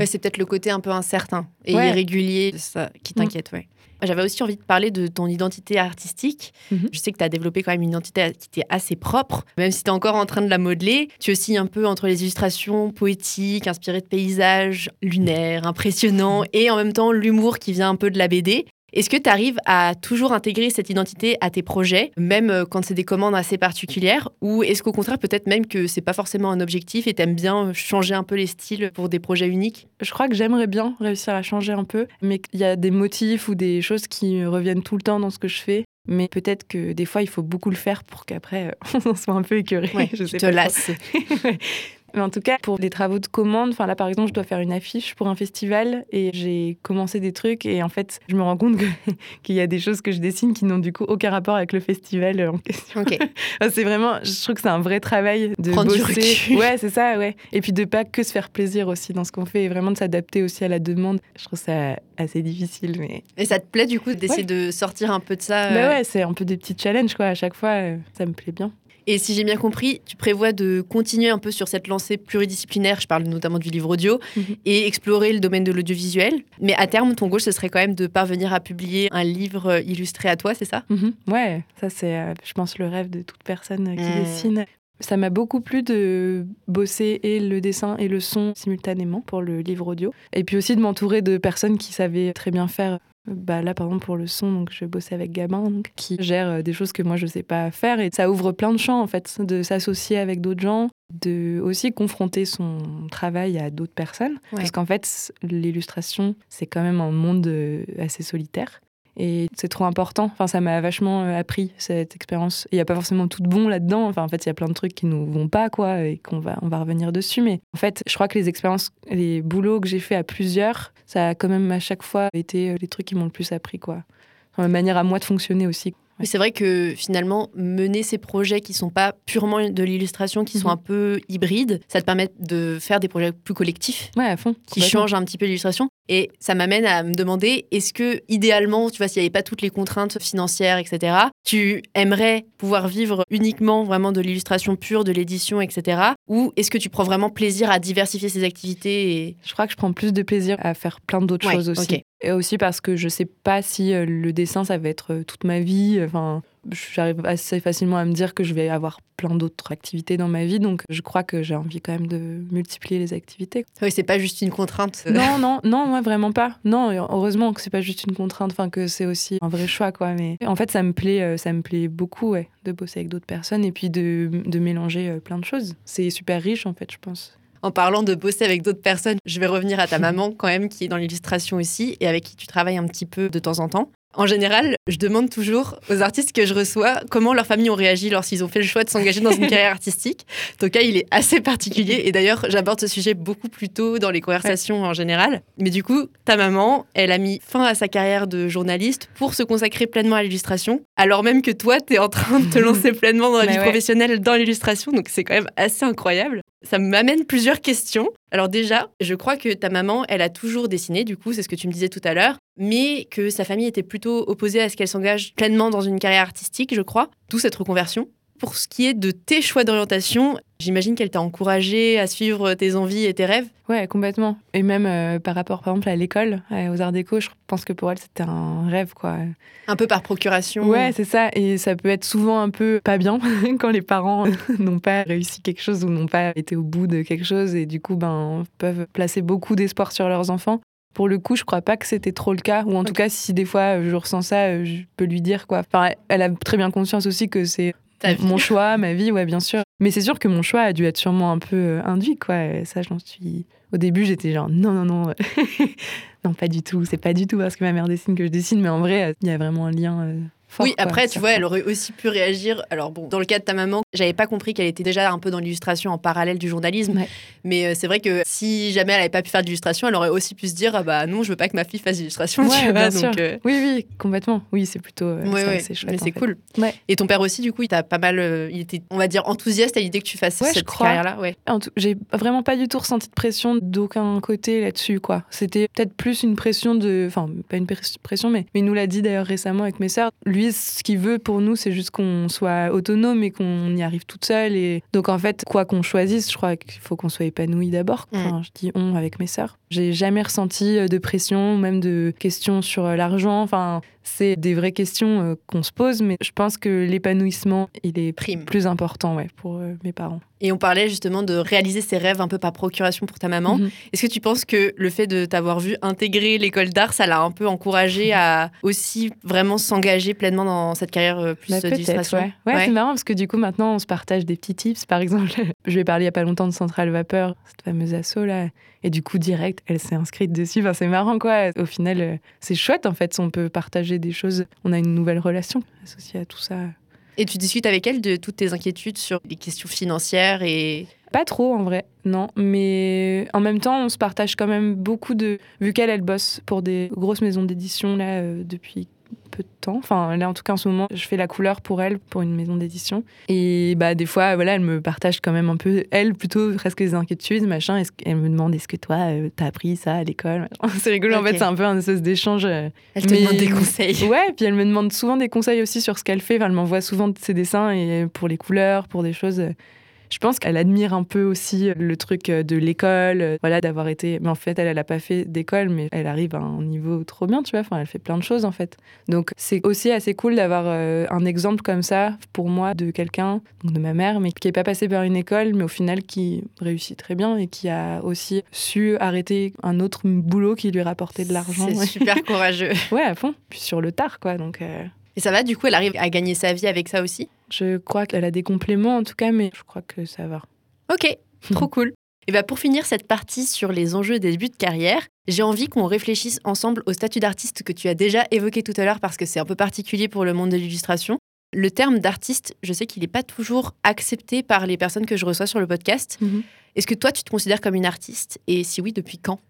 c'est peut-être le côté un peu incertain et irrégulier de ça qui mm. t'inquiète. Ouais. J'avais aussi envie de parler de ton identité artistique. Mm-hmm. Je sais que tu as développé quand même une identité qui était assez propre, même si tu es encore en train de la modeler. Tu es aussi un peu entre les illustrations poétiques, inspirées de paysages lunaires, impressionnants, mm. et en même temps l'humour qui vient un peu de la BD. Est-ce que tu arrives à toujours intégrer cette identité à tes projets, même euh, quand c'est des commandes assez particulières? Ou est-ce qu'au contraire, peut-être même que c'est pas forcément un objectif et tu aimes bien changer un peu les styles pour des projets uniques? Je crois que j'aimerais bien réussir à changer un peu, mais il y a des motifs ou des choses qui reviennent tout le temps dans ce que je fais. Mais peut-être que des fois, il faut beaucoup le faire pour qu'après, on soit un peu écœuré. je sais te lasse. Mais en tout cas, pour des travaux de commande, enfin là par exemple, je dois faire une affiche pour un festival et j'ai commencé des trucs et en fait, je me rends compte qu'il y a des choses que je dessine qui n'ont du coup aucun rapport avec le festival en question. c'est vraiment, je trouve que c'est un vrai travail de Prendre bosser. ouais, c'est ça, ouais. Et puis de pas que se faire plaisir aussi dans ce qu'on fait et vraiment de s'adapter aussi à la demande. Je trouve ça assez difficile, mais. Et ça te plaît du coup d'essayer de sortir un peu de ça Bah ouais, c'est un peu des petits challenges quoi. À chaque fois, euh, ça me plaît bien. Et si j'ai bien compris, tu prévois de continuer un peu sur cette lancée pluridisciplinaire, je parle notamment du livre audio, mhm. et explorer le domaine de l'audiovisuel. Mais à terme, ton goal, ce serait quand même de parvenir à publier un livre illustré à toi, c'est ça? Mhm. Ouais, ça c'est, euh, je pense, le rêve de toute personne qui mmh. dessine. Ça m'a beaucoup plu de bosser et le dessin et le son simultanément pour le livre audio. Et puis aussi de m'entourer de personnes qui savaient très bien faire bah là, par exemple, pour le son, donc, je bossais avec Gabin, qui gère euh, des choses que moi, je ne sais pas faire. Et ça ouvre plein de champs, en fait, de s'associer avec d'autres gens, de aussi confronter son travail à d'autres personnes. Parce qu'en fait, l'illustration, c'est quand même un monde euh, assez solitaire. Et c'est trop important. Enfin, ça m'a vachement euh, appris cette expérience. Il n'y a pas forcément tout de bon là-dedans. Enfin, en fait, il y a plein de trucs qui nous vont pas, quoi, et qu'on va, on va revenir dessus. Mais en fait, je crois que les expériences, les boulots que j'ai fait à plusieurs, ça a quand même à chaque fois été euh, les trucs qui m'ont le plus appris, quoi. Enfin, manière à moi de fonctionner aussi. Mais c'est vrai que finalement, mener ces projets qui sont pas purement de l'illustration, qui sont mhm. un peu hybrides, ça te permet de faire des projets plus collectifs. Ouais, à fond. Qui changent un petit peu l'illustration. Et ça m'amène à me demander, est-ce que idéalement, tu vois, s'il n'y avait pas toutes les contraintes financières, etc., tu aimerais pouvoir vivre uniquement vraiment de l'illustration pure, de l'édition, etc. Ou est-ce que tu prends vraiment plaisir à diversifier ces activités et... Je crois que je prends plus de plaisir à faire plein d'autres choses aussi. Et aussi parce que je sais pas si euh, le dessin, ça va être euh, toute ma vie. Enfin, j'arrive assez facilement à me dire que je vais avoir plein d'autres activités dans ma vie, donc je crois que j'ai envie quand même de multiplier les activités. Oui, c'est pas juste une contrainte. Non, non, non, moi vraiment pas. Non, heureusement que c'est pas juste une contrainte, enfin que c'est aussi un vrai choix, quoi. Mais en fait, ça me plaît, euh, ça me plaît beaucoup, ouais, de bosser avec d'autres personnes et puis de, de mélanger plein de choses. C'est super riche, en fait, je pense. En parlant de bosser avec d'autres personnes, je vais revenir à ta maman quand même, qui est dans l'illustration aussi et avec qui tu travailles un petit peu de temps en temps. En général, je demande toujours aux artistes que je reçois comment leurs familles ont réagi lorsqu'ils ont fait le choix de s'engager dans une carrière artistique. Ton cas, il est assez particulier et d'ailleurs, j'aborde ce sujet beaucoup plus tôt dans les conversations en général. Mais du coup, ta maman, elle a mis fin à sa carrière de journaliste pour se consacrer pleinement à l'illustration, alors même que toi, tu es en train de te lancer pleinement dans la vie professionnelle dans l'illustration. Donc c'est quand même assez incroyable. Ça m'amène plusieurs questions. Alors déjà, je crois que ta maman, elle a toujours dessiné, du coup, c'est ce que tu me disais tout à l'heure, mais que sa famille était plutôt opposée à ce qu'elle s'engage pleinement dans une carrière artistique, je crois, d'où cette reconversion. Pour ce qui est de tes choix d'orientation, j'imagine qu'elle t'a encouragé à suivre tes envies et tes rêves. Ouais, complètement. Et même euh, par rapport, par exemple, à l'école, aux arts déco, je pense que pour elle, c'était un rêve, quoi. Un peu par procuration. Ouais, c'est ça. Et ça peut être souvent un peu pas bien quand les parents n'ont pas réussi quelque chose ou n'ont pas été au bout de quelque chose et du coup, ben, peuvent placer beaucoup d'espoir sur leurs enfants. Pour le coup, je crois pas que c'était trop le cas. Ou en tout cas, si des fois je ressens ça, je peux lui dire quoi. Enfin, elle a très bien conscience aussi que c'est mon choix, ma vie, ouais, bien sûr. Mais c'est sûr que mon choix a dû être sûrement un peu euh, induit, quoi. Ça, j'en suis. Au début, j'étais genre non, non, non, non, pas du tout. C'est pas du tout parce que ma mère dessine que je dessine, mais en vrai, il y a vraiment un lien. Euh, oui, après, tu vois, elle aurait aussi pu réagir. Alors, bon, dans le cas de ta maman, j'avais pas compris qu'elle était déjà un peu dans l'illustration en parallèle du journalisme. Mais euh, c'est vrai que si jamais elle avait pas pu faire d'illustration, elle aurait aussi pu se dire ah bah non, je veux pas que ma fille fasse d'illustration. Ouais, bien sûr. Euh, oui, oui, complètement. Oui, c'est plutôt. Euh, c'est chouette. c'est cool. Et ton père aussi, du coup, il t'a pas mal. il était, on va dire, enthousiaste à l'idée que tu fasses cette carrière-là. Ouais. J'ai vraiment pas du tout ressenti de pression d'aucun côté là-dessus, quoi. C'était peut-être plus une pression de. Enfin, pas une pression, mais, mais il nous l'a dit d'ailleurs récemment avec mes sœurs. Lui, ce qu'il veut pour nous, c'est juste qu'on soit autonome et qu'on y arrive toute seule. Et donc, en fait, quoi qu'on choisisse, je crois qu'il faut qu'on soit épanoui d'abord. Mm. Enfin, Je dis on avec mes sœurs. J'ai jamais ressenti de pression, même de questions sur l'argent. Enfin, c'est des vraies questions euh, qu'on se pose, mais je pense que l'épanouissement, il est Prime. plus important ouais, pour mes parents. Et on parlait justement de réaliser ses rêves un peu par procuration pour ta maman. Mhm. Est-ce que tu penses que le fait de t'avoir vu intégrer l'école d'art, ça l'a un peu encouragé à aussi vraiment s'engager pleinement dans cette carrière plus bah, d'illustration Ouais, ouais, c'est marrant parce que du coup maintenant on se partage des petits tips. Par exemple, je vais parler il y a pas longtemps de Centrale Vapeur, cette fameuse asso là, et du coup direct elle s'est inscrite dessus. Enfin, c'est marrant quoi. Au final, euh, c'est chouette en fait. On peut partager des choses. On a une nouvelle relation associée à tout ça. Et tu discutes avec elle de toutes tes inquiétudes sur les questions financières et Pas trop en vrai, non. Mais en même temps, on se partage quand même beaucoup de. Vu qu'elle, elle bosse pour des grosses maisons d'édition là euh, depuis peu de temps. Enfin, là, en tout cas, en ce moment, je fais la couleur pour elle, pour une maison d'édition. Et bah, des fois, voilà, elle me partage quand même un peu, elle, plutôt presque des inquiétudes, machin. Elle me demande est-ce que toi, euh, t'as appris ça à l'école? C'est rigolo, en fait, c'est un peu un espèce d'échange. Euh, elle te demande des conseils. Ouais, puis elle me demande souvent des conseils aussi sur ce qu'elle fait. elle m'envoie souvent ses dessins et pour les couleurs, pour des choses je pense qu'elle admire un peu aussi le truc de l'école, voilà, d'avoir été. Mais en fait, elle, elle n'a pas fait d'école, mais elle arrive à un niveau trop bien, tu vois. Enfin, elle fait plein de choses en fait. Donc, c'est aussi assez cool d'avoir euh, un exemple comme ça pour moi de quelqu'un, de ma mère, mais qui n'est pas passé par une école, mais au final qui réussit très bien et qui a aussi su arrêter un autre boulot qui lui rapportait de l'argent. C'est super courageux. ouais, à fond. Puis sur le tard, quoi. Donc. Euh, et ça va, du coup, elle arrive à gagner sa vie avec ça aussi? Je crois qu'elle a des compléments en tout cas, mais je crois que ça va. Ok, trop cool. Et bah pour finir cette partie sur les enjeux des débuts de carrière, j'ai envie qu'on réfléchisse ensemble au statut d'artiste que tu as déjà évoqué tout à l'heure parce que c'est un peu particulier pour le monde de l'illustration. Le terme d'artiste, je sais qu'il n'est pas toujours accepté par les personnes que je reçois sur le podcast. Mhm. Est-ce que toi, tu te considères comme une artiste? Et si oui, depuis quand?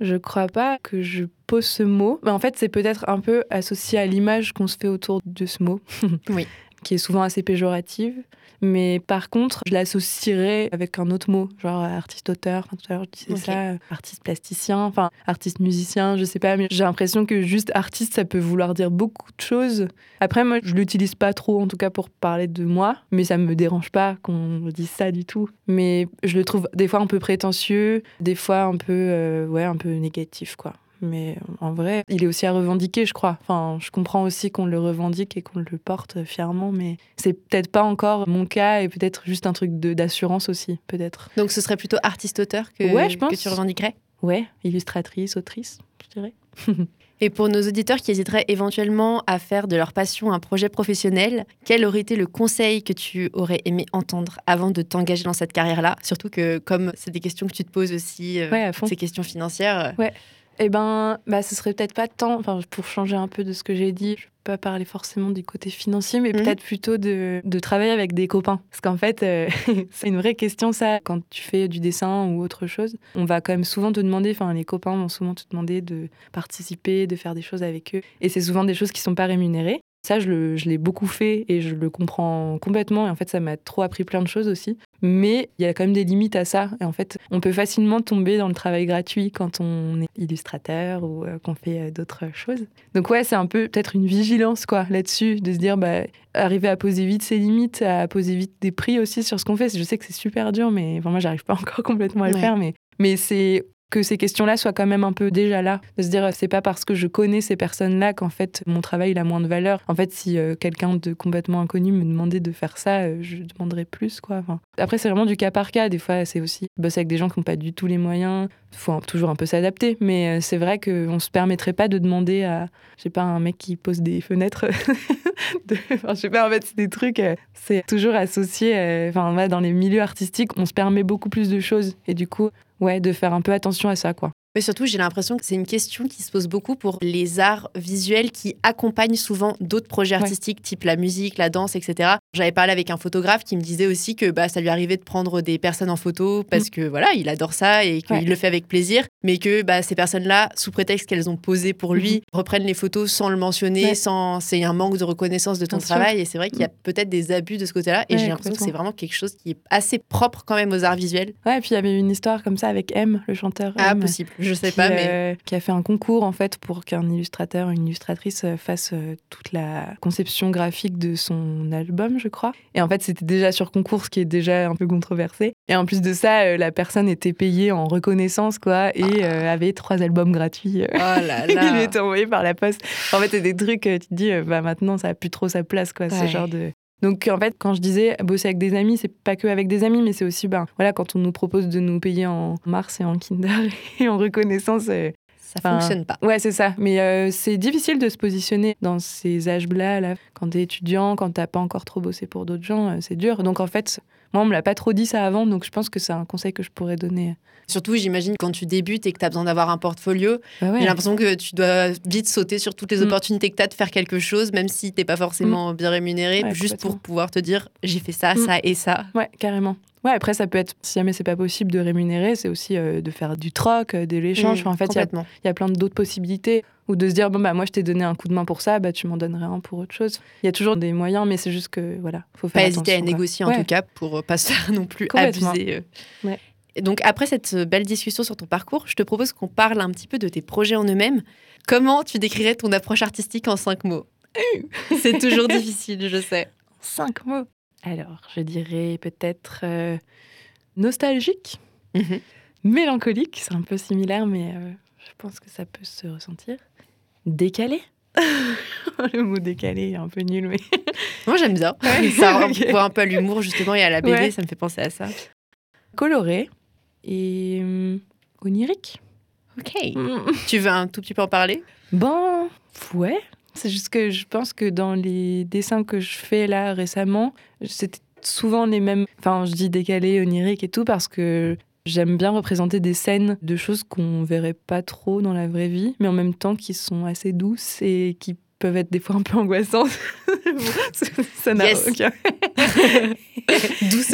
Je crois pas que je pose ce mot. Mais en fait, c'est peut-être un peu associé à l'image qu'on se fait autour de ce mot. oui. qui est souvent assez péjorative. Mais par contre, je l'associerais avec un autre mot, genre artiste-auteur. tout à l'heure, je disais ça, artiste plasticien, enfin artiste musicien, je sais pas. Mais j'ai l'impression que juste artiste, ça peut vouloir dire beaucoup de choses. Après, moi, je l'utilise pas trop, en tout cas pour parler de moi, mais ça me dérange pas qu'on dise ça du tout. Mais je le trouve des fois un peu prétentieux, des fois un peu, euh, ouais, un peu négatif, quoi. Mais en vrai, il est aussi à revendiquer, je crois. Enfin, je comprends aussi qu'on le revendique et qu'on le porte fièrement, mais c'est peut-être pas encore mon cas et peut-être juste un truc d'assurance aussi, peut-être. Donc ce serait plutôt artiste-auteur que, que tu revendiquerais? Ouais, illustratrice, autrice, je dirais. Et pour nos auditeurs qui hésiteraient éventuellement à faire de leur passion un projet professionnel, quel aurait été le conseil que tu aurais aimé entendre avant de t'engager dans cette carrière-là? Surtout que comme c'est des questions que tu te poses aussi, euh, ces questions financières. Ouais. Eh ben, bah, ce serait peut-être pas tant, enfin, pour changer un peu de ce que j'ai dit, je peux pas parler forcément du côté financier, mais mhm. peut-être plutôt de, de, travailler avec des copains. Parce qu'en fait, euh, c'est une vraie question, ça, quand tu fais du dessin ou autre chose. On va quand même souvent te demander, enfin, les copains vont souvent te demander de participer, de faire des choses avec eux. Et c'est souvent des choses qui sont pas rémunérées. Ça, je l'ai beaucoup fait et je le comprends complètement. Et en fait, ça m'a trop appris plein de choses aussi. Mais il y a quand même des limites à ça. Et en fait, on peut facilement tomber dans le travail gratuit quand on est illustrateur ou euh, qu'on fait euh, d'autres choses. Donc ouais, c'est un peu peut-être une vigilance quoi là-dessus, de se dire bah arriver à poser vite ses limites, à poser vite des prix aussi sur ce qu'on fait. Je sais que c'est super dur, mais enfin, moi, j'arrive pas encore complètement à le faire. Mais mais c'est que ces questions-là soient quand même un peu déjà là. De se dire, c'est pas parce que je connais ces personnes-là qu'en fait mon travail il a moins de valeur. En fait, si euh, quelqu'un de complètement inconnu me demandait de faire ça, euh, je demanderais plus, quoi. après, c'est vraiment du cas par cas. Des fois, c'est aussi bosser avec des gens qui n'ont pas du tout les moyens. Il faut toujours un peu s'adapter. Mais euh, c'est vrai qu'on se permettrait pas de demander à, je sais pas, un mec qui pose des fenêtres. enfin, je sais pas, en fait, c'est des trucs, c'est toujours associé. Enfin, dans les milieux artistiques, on se permet beaucoup plus de choses. Et du coup, ouais, de faire un peu attention à ça, quoi. Mais surtout, j'ai l'impression que c'est une question qui se pose beaucoup pour les arts visuels qui accompagnent souvent d'autres projets artistiques, type la musique, la danse, etc. J'avais parlé avec un photographe qui me disait aussi que bah, ça lui arrivait de prendre des personnes en photo parce mm. que voilà, il adore ça et qu'il le fait avec plaisir, mais que bah, ces personnes-là, sous prétexte qu'elles ont posé pour lui, mm-hmm. reprennent les photos sans le mentionner, sans c'est un manque de reconnaissance de ton travail. Et c'est vrai qu'il y a mm. peut-être des abus de ce côté-là. Et j'ai l'impression que c'est vraiment quelque chose qui est assez propre quand même aux arts visuels. Ouais, et puis il y avait une histoire comme ça avec M, le chanteur. Ah, possible. Je sais pas, mais. Euh, qui a fait un concours, en fait, pour qu'un illustrateur, une illustratrice euh, fasse euh, toute la conception graphique de son album, je crois. Et en fait, c'était déjà sur concours, ce qui est déjà un peu controversé. Et en plus de ça, la personne était payée en reconnaissance, quoi, et avait trois albums gratuits. Oh là là. Il lui était envoyé par la poste. En fait, c'est des trucs, tu te dis, bah maintenant, ça a plus trop sa place, quoi, ce genre de, donc en fait, quand je disais bosser avec des amis, c'est pas que avec des amis, mais c'est aussi ben voilà quand on nous propose de nous payer en mars et en Kinder et en reconnaissance. Euh, ça fonctionne pas. Ouais, c'est ça. Mais euh, c'est difficile de se positionner dans ces âges-là. Là. Quand t'es étudiant, quand t'as pas encore trop bossé pour d'autres gens, euh, c'est dur. Donc en fait, moi, on me l'a pas trop dit ça avant, donc je pense que c'est un conseil que je pourrais donner. Surtout, j'imagine, quand tu débutes et que tu as besoin d'avoir un portfolio, bah j'ai l'impression que tu dois vite sauter sur toutes les mm. opportunités que tu as de faire quelque chose, même si tu pas forcément mm. bien rémunéré, juste pour pouvoir te dire j'ai fait ça, mm. ça et ça. Ouais, carrément. Ouais, après, ça peut être, si jamais c'est pas possible de rémunérer, c'est aussi euh, de faire du troc, de l'échange. Mmh, en fait, il y a, y plein d'autres possibilités. Ou de se dire, bon, bah, moi, je t'ai donné un coup de main pour ça, bah, tu m'en donnerais un pour autre chose. Il y a toujours des moyens, mais c'est juste que, voilà, faut faire Pas hésiter à quoi. négocier en Ouais. tout cas pour euh, pas se faire non plus abuser. euh. Ouais. Donc après cette euh, belle discussion sur ton parcours, je te propose qu'on parle un petit peu de tes projets en eux-mêmes. Comment tu décrirais ton approche artistique en cinq mots? C'est toujours difficile, je sais. Cinq mots. Alors, je dirais peut-être euh, nostalgique, Mhm. mélancolique, c'est un peu similaire, mais euh, je pense que ça peut se ressentir. Décalé. Le mot décalé est un peu nul, mais. Moi j'aime bien. Ouais. Ça Ok. voit un peu l'humour justement et à la BD, Ouais. ça me fait penser à ça. Coloré et hum, onirique. Ok. Tu veux un tout petit peu en parler? Ben, ouais. C'est juste que je pense que dans les dessins que je fais là récemment, c'était souvent les mêmes. Enfin, je dis décalé, onirique et tout parce que j'aime bien représenter des scènes de choses qu'on verrait pas trop dans la vraie vie, mais en même temps qui sont assez douces et qui peuvent être des fois un peu angoissantes. Ça- n'a aucun.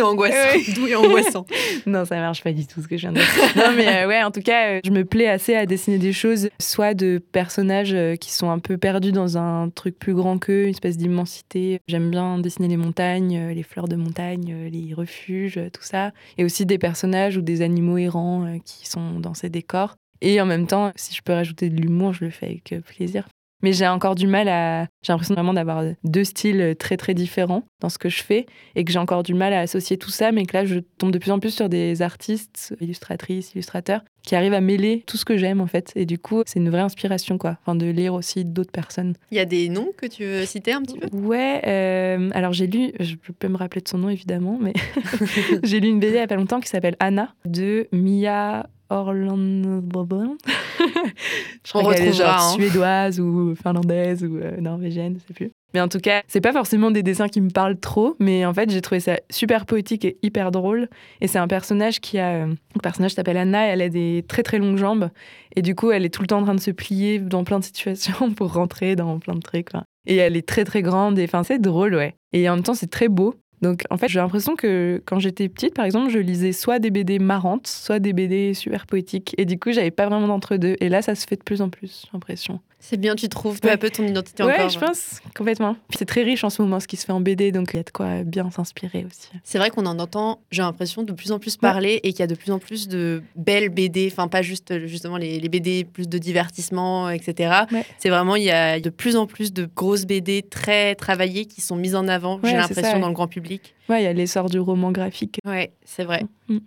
Angoissant. Ouais. Doux et angoissant. Non, ça marche pas du tout ce que je viens de dire. non, mais euh, ouais, en tout cas, euh, je me plais assez à dessiner des choses, soit de personnages euh, qui sont un peu perdus dans un truc plus grand qu'eux, une espèce d'immensité. J'aime bien dessiner les montagnes, les fleurs de montagne, les refuges, tout ça. Et aussi des personnages ou des animaux errants qui sont dans ces décors. Et en même temps, si je peux rajouter de l'humour, je le fais avec plaisir. Mais j'ai encore du mal à. J'ai l'impression vraiment d'avoir deux styles très très différents dans ce que je fais et que j'ai encore du mal à associer tout ça, mais que là, je tombe de plus en plus sur des artistes, illustratrices, illustrateurs, qui arrivent à mêler tout ce que j'aime en fait. Et du coup, c'est une vraie inspiration, quoi. Enfin, de lire aussi d'autres personnes. Il y a des noms que tu veux citer un petit peu? Ouais, euh, alors j'ai lu, je peux me rappeler de son nom évidemment, mais j'ai lu une BD il y a pas longtemps qui s'appelle Anna de Mia Orland. je crois qu'elle est genre hein. suédoise ou finlandaise ou euh, norvégienne, je sais plus. Mais en tout cas, c'est pas forcément des dessins qui me parlent trop, mais en fait, j'ai trouvé ça super poétique et hyper drôle. Et c'est un personnage qui a. euh, Le personnage s'appelle Anna, et elle a des très très longues jambes. Et du coup, elle est tout le temps en train de se plier dans plein de situations pour rentrer dans plein de trucs. quoi. Et elle est très très grande, et enfin, c'est drôle, ouais. Et en même temps, c'est très beau. Donc en fait, j'ai l'impression que quand j'étais petite, par exemple, je lisais soit des BD marrantes, soit des BD super poétiques. Et du coup, j'avais pas vraiment d'entre-deux. Et là, ça se fait de plus en plus, j'ai l'impression. C'est bien, tu trouves peu Ouais. à peu ton identité Ouais, encore. je pense, complètement. Puis c'est très riche en ce moment, ce qui se fait en BD, donc il y a de quoi bien s'inspirer aussi. C'est vrai qu'on en entend, j'ai l'impression, de plus en plus parler et qu'il y a de plus en plus de belles BD, enfin pas juste justement les, les BD plus de divertissement, etc. Ouais. C'est vraiment, il y a de plus en plus de grosses BD très travaillées qui sont mises en avant, Ouais, j'ai l'impression, ouais. dans le grand public. Ouais, il y a l'essor du roman graphique. Ouais, c'est vrai. Mm.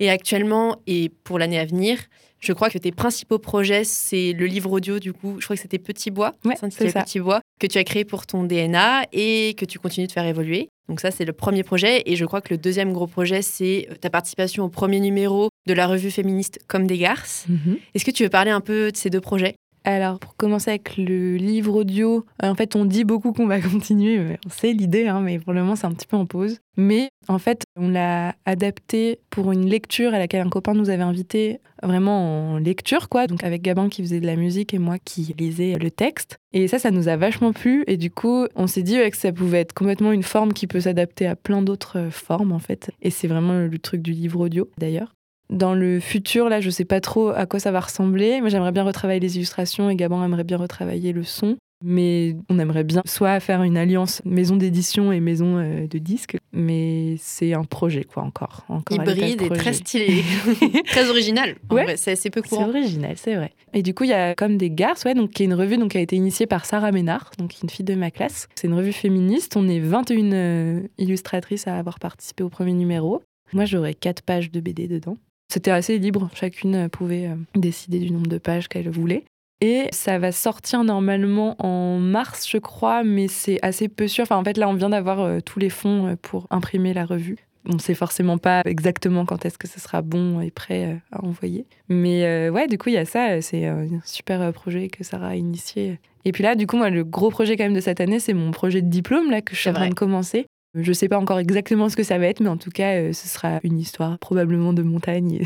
Et actuellement, et pour l'année à venir, je crois que tes principaux projets, c'est le livre audio, du coup, je crois que c'était Petit Bois, Ouais, c'est ça. Petit Bois, que tu as créé pour ton DNA et que tu continues de faire évoluer. Donc ça, c'est le premier projet. Et je crois que le deuxième gros projet, c'est ta participation au premier numéro de la revue féministe Comme des garces. Est-ce que tu veux parler un peu de ces deux projets? Alors, pour commencer avec le livre audio, euh, en fait, on dit beaucoup qu'on va continuer. mais On sait l'idée, hein, mais pour le moment, c'est un petit peu en pause. Mais en fait, on l'a adapté pour une lecture à laquelle un copain nous avait invité, vraiment en lecture, quoi. Donc, avec Gabin qui faisait de la musique et moi qui lisais le texte. Et ça, ça nous a vachement plu. Et du coup, on s'est dit que ça pouvait être complètement une forme qui peut s'adapter à plein d'autres formes, en fait. Et c'est vraiment le truc du livre audio, d'ailleurs. Dans le futur, là, je sais pas trop à quoi ça va ressembler. Moi, j'aimerais bien retravailler les illustrations et Gabin aimerait bien retravailler le son. Mais on aimerait bien soit faire une alliance maison d'édition et maison euh, de disques, mais c'est un projet, quoi, encore. Hybride et très stylé, très original. Ouais. c'est assez peu C'est courant. original, c'est vrai. Et du coup, il y a comme des garces, ouais, donc qui est une revue donc, qui a été initiée par Sarah Ménard, donc une fille de ma classe. C'est une revue féministe. On est 21 euh, illustratrices à avoir participé au premier numéro. Moi, j'aurais 4 pages de BD dedans. C'était assez libre, chacune euh, pouvait euh, décider du nombre de pages qu'elle voulait. Et ça va sortir normalement en mars, je crois, mais c'est assez peu sûr. Enfin, en fait, là, on vient d'avoir euh, tous les fonds pour imprimer la revue. On ne sait forcément pas exactement quand est-ce que ce sera bon et prêt à envoyer. Mais euh, ouais, du coup, il y a ça. C'est un super projet que Sarah a initié. Et puis là, du coup, moi, le gros projet quand même de cette année, c'est mon projet de diplôme là que je suis en train de commencer. Je sais pas encore exactement ce que ça va être, mais en tout cas, euh, ce sera une histoire probablement de montagne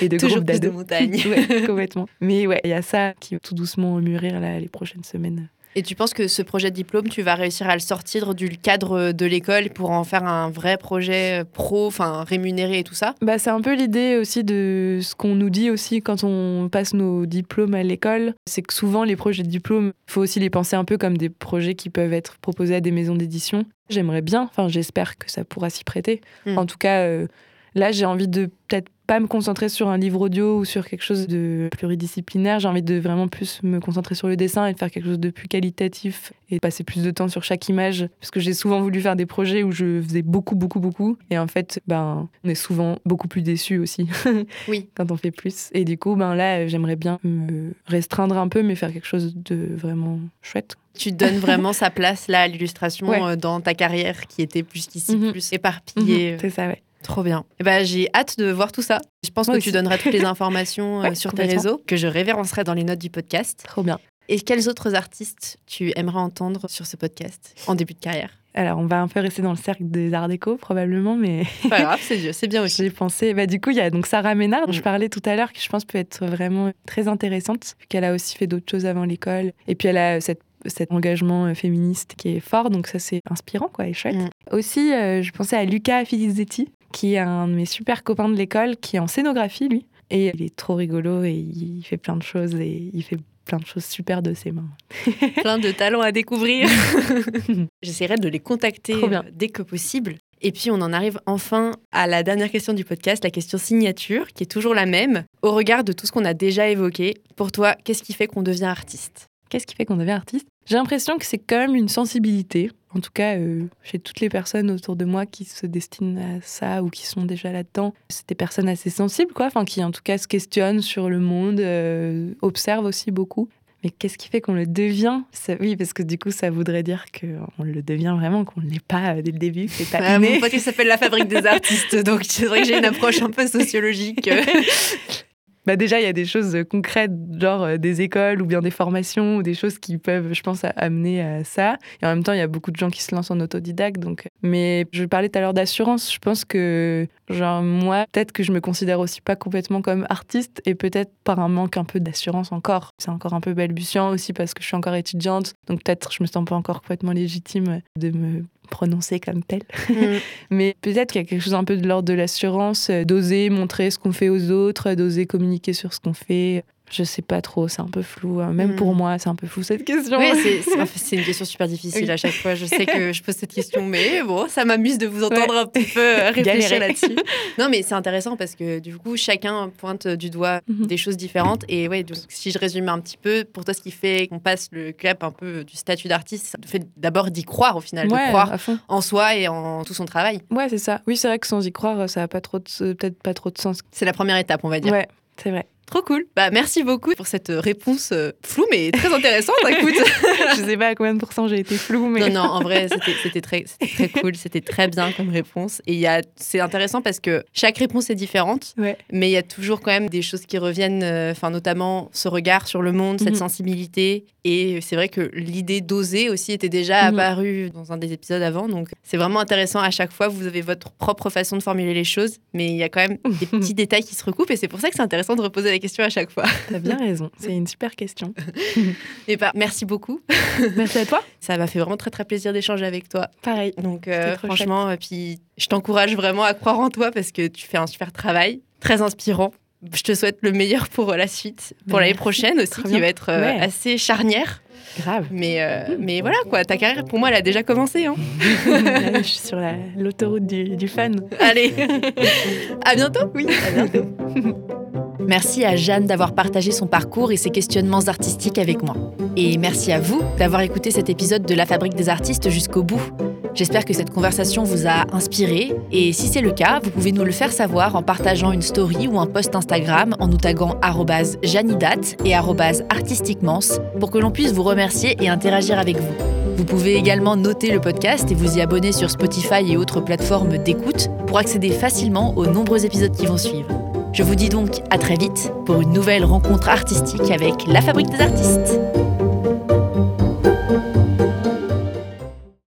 et, de Toujours groupe plus de montagne. Ouais, complètement. Mais ouais, il y a ça qui va tout doucement mûrir là, les prochaines semaines. Et tu penses que ce projet de diplôme, tu vas réussir à le sortir du cadre de l'école pour en faire un vrai projet pro, enfin rémunéré et tout ça? Bah, C'est un peu l'idée aussi de ce qu'on nous dit aussi quand on passe nos diplômes à l'école. C'est que souvent, les projets de diplôme, il faut aussi les penser un peu comme des projets qui peuvent être proposés à des maisons d'édition. J'aimerais bien, enfin j'espère que ça pourra s'y prêter. Hmm. En tout cas, euh, là j'ai envie de peut-être pas me concentrer sur un livre audio ou sur quelque chose de pluridisciplinaire. J'ai envie de vraiment plus me concentrer sur le dessin et de faire quelque chose de plus qualitatif et passer plus de temps sur chaque image. Parce que j'ai souvent voulu faire des projets où je faisais beaucoup, beaucoup, beaucoup. Et en fait, ben, on est souvent beaucoup plus déçus aussi. oui. Quand on fait plus. Et du coup, ben là, j'aimerais bien me restreindre un peu, mais faire quelque chose de vraiment chouette. Tu donnes vraiment sa place là à l'illustration euh, dans ta carrière qui était plus qu'ici, mhm. plus éparpillée. Mhm. C'est ça, ouais. Trop bien. Eh ben, j'ai hâte de voir tout ça. Je pense que tu donneras toutes les informations euh, sur tes réseaux, que je révérencerai dans les notes du podcast. Trop bien. Et quels autres artistes tu aimerais entendre sur ce podcast en début de carrière? Alors, on va un peu rester dans le cercle des arts déco, probablement, mais. Pas grave, c'est bien aussi. J'ai pensé. Bah, du coup, il y a donc Sarah Ménard, dont je mm. parlais tout à l'heure, qui je pense peut être vraiment très intéressante, qu'elle a aussi fait d'autres choses avant l'école. Et puis, elle a cette cet engagement euh, féministe qui est fort, donc ça c'est inspirant quoi, et chouette. Mm. Aussi, euh, je pensais à Luca Filizzetti, qui est un de mes super copains de l'école, qui est en scénographie lui, et il est trop rigolo et il fait plein de choses et il fait plein de choses super de ses mains. plein de talents à découvrir. J'essaierai de les contacter euh, dès que possible. Et puis on en arrive enfin à la dernière question du podcast, la question signature, qui est toujours la même. Au regard de tout ce qu'on a déjà évoqué, pour toi, qu'est-ce qui fait qu'on devient artiste? Qu'est-ce qui fait qu'on devient artiste? J'ai l'impression que c'est quand même une sensibilité, en tout cas euh, chez toutes les personnes autour de moi qui se destinent à ça ou qui sont déjà là-dedans. C'est des personnes assez sensibles, quoi, enfin qui en tout cas se questionnent sur le monde, euh, observent aussi beaucoup. Mais qu'est-ce qui fait qu'on le devient? Oui, parce que du coup, ça voudrait dire qu'on le devient vraiment, qu'on ne l'est pas euh, dès le début. C'est pas ah, Mon pote, s'appelle La Fabrique des artistes, donc c'est vrai que j'ai une approche un peu sociologique. bah déjà, il y a des choses concrètes, genre euh, des écoles ou bien des formations ou des choses qui peuvent, je pense, amener à ça. Et en même temps, il y a beaucoup de gens qui se lancent en autodidacte. Donc... Mais je parlais tout à l'heure d'assurance. Je pense que, genre, moi, peut-être que je me considère aussi pas complètement comme artiste et peut-être par un manque un peu d'assurance encore. C'est encore un peu balbutiant aussi parce que je suis encore étudiante. Donc peut-être je me sens pas encore complètement légitime de me prononcer comme tel. Mm. Mais peut-être qu'il y a quelque chose un peu de l'ordre de l'assurance, euh, d'oser montrer ce qu'on fait aux autres, d'oser communiquer sur ce qu'on fait, je sais pas trop, c'est un peu flou. Hein. Même pour hmm. moi, c'est un peu flou cette question. Oui, c'est une question super difficile à chaque fois. Je sais que je pose cette question, mais bon, ça m'amuse de vous entendre un petit peu euh, réfléchir là-dessus. Non, mais c'est intéressant parce que du coup, chacun pointe du doigt mhm. des choses différentes. Et ouais, donc, si je résume un petit peu, pour toi, ce qui fait qu'on passe le cap un peu du statut d'artiste, ça fait d'abord d'y croire au final, de croire en soi et en tout son travail. Ouais, c'est ça. Oui, c'est vrai que sans y croire, ça n'a pas trop peut-être pas trop de sens. C'est la première étape, on va dire. Ouais, c'est vrai. Trop cool. Bah, merci beaucoup pour cette réponse euh, floue, mais très intéressante. Écoute, je sais pas à combien de pourcents j'ai été floue, mais. Non, non, en vrai, c'était très, très cool. C'était très bien comme réponse. Et c'est intéressant parce que chaque réponse est différente, mais il y a toujours quand même des choses qui reviennent, euh, enfin, notamment ce regard sur le monde, cette mhm. sensibilité. Et c'est vrai que l'idée d'oser aussi était déjà mhm. apparue dans un des épisodes avant. Donc, c'est vraiment intéressant à chaque fois. Vous avez votre propre façon de formuler les choses, mais il y a quand même des petits détails qui se recoupent. Et c'est pour ça que c'est intéressant de reposer questions à chaque fois. T'as bien raison, c'est une super question. Et bah, merci beaucoup. Merci à toi. Ça m'a fait vraiment très très plaisir d'échanger avec toi. Pareil. Donc euh, franchement, et puis je t'encourage vraiment à croire en toi parce que tu fais un super travail, très inspirant. Je te souhaite le meilleur pour la suite, pour l'année prochaine aussi, qui va être euh, assez charnière. Grave. Mais, euh, mais voilà, quoi, ta carrière, pour moi, elle a déjà commencé. Hein. je suis sur l'autoroute du, du fan. Allez, à bientôt. Oui, à bientôt. Merci à Jeanne d'avoir partagé son parcours et ses questionnements artistiques avec moi. Et merci à vous d'avoir écouté cet épisode de La Fabrique des artistes jusqu'au bout. J'espère que cette conversation vous a inspiré et si c'est le cas, vous pouvez nous le faire savoir en partageant une story ou un post Instagram en nous taguant janidat et artistiquements pour que l'on puisse vous remercier et interagir avec vous. Vous pouvez également noter le podcast et vous y abonner sur Spotify et autres plateformes d'écoute pour accéder facilement aux nombreux épisodes qui vont suivre. Je vous dis donc à très vite pour une nouvelle rencontre artistique avec la Fabrique des artistes.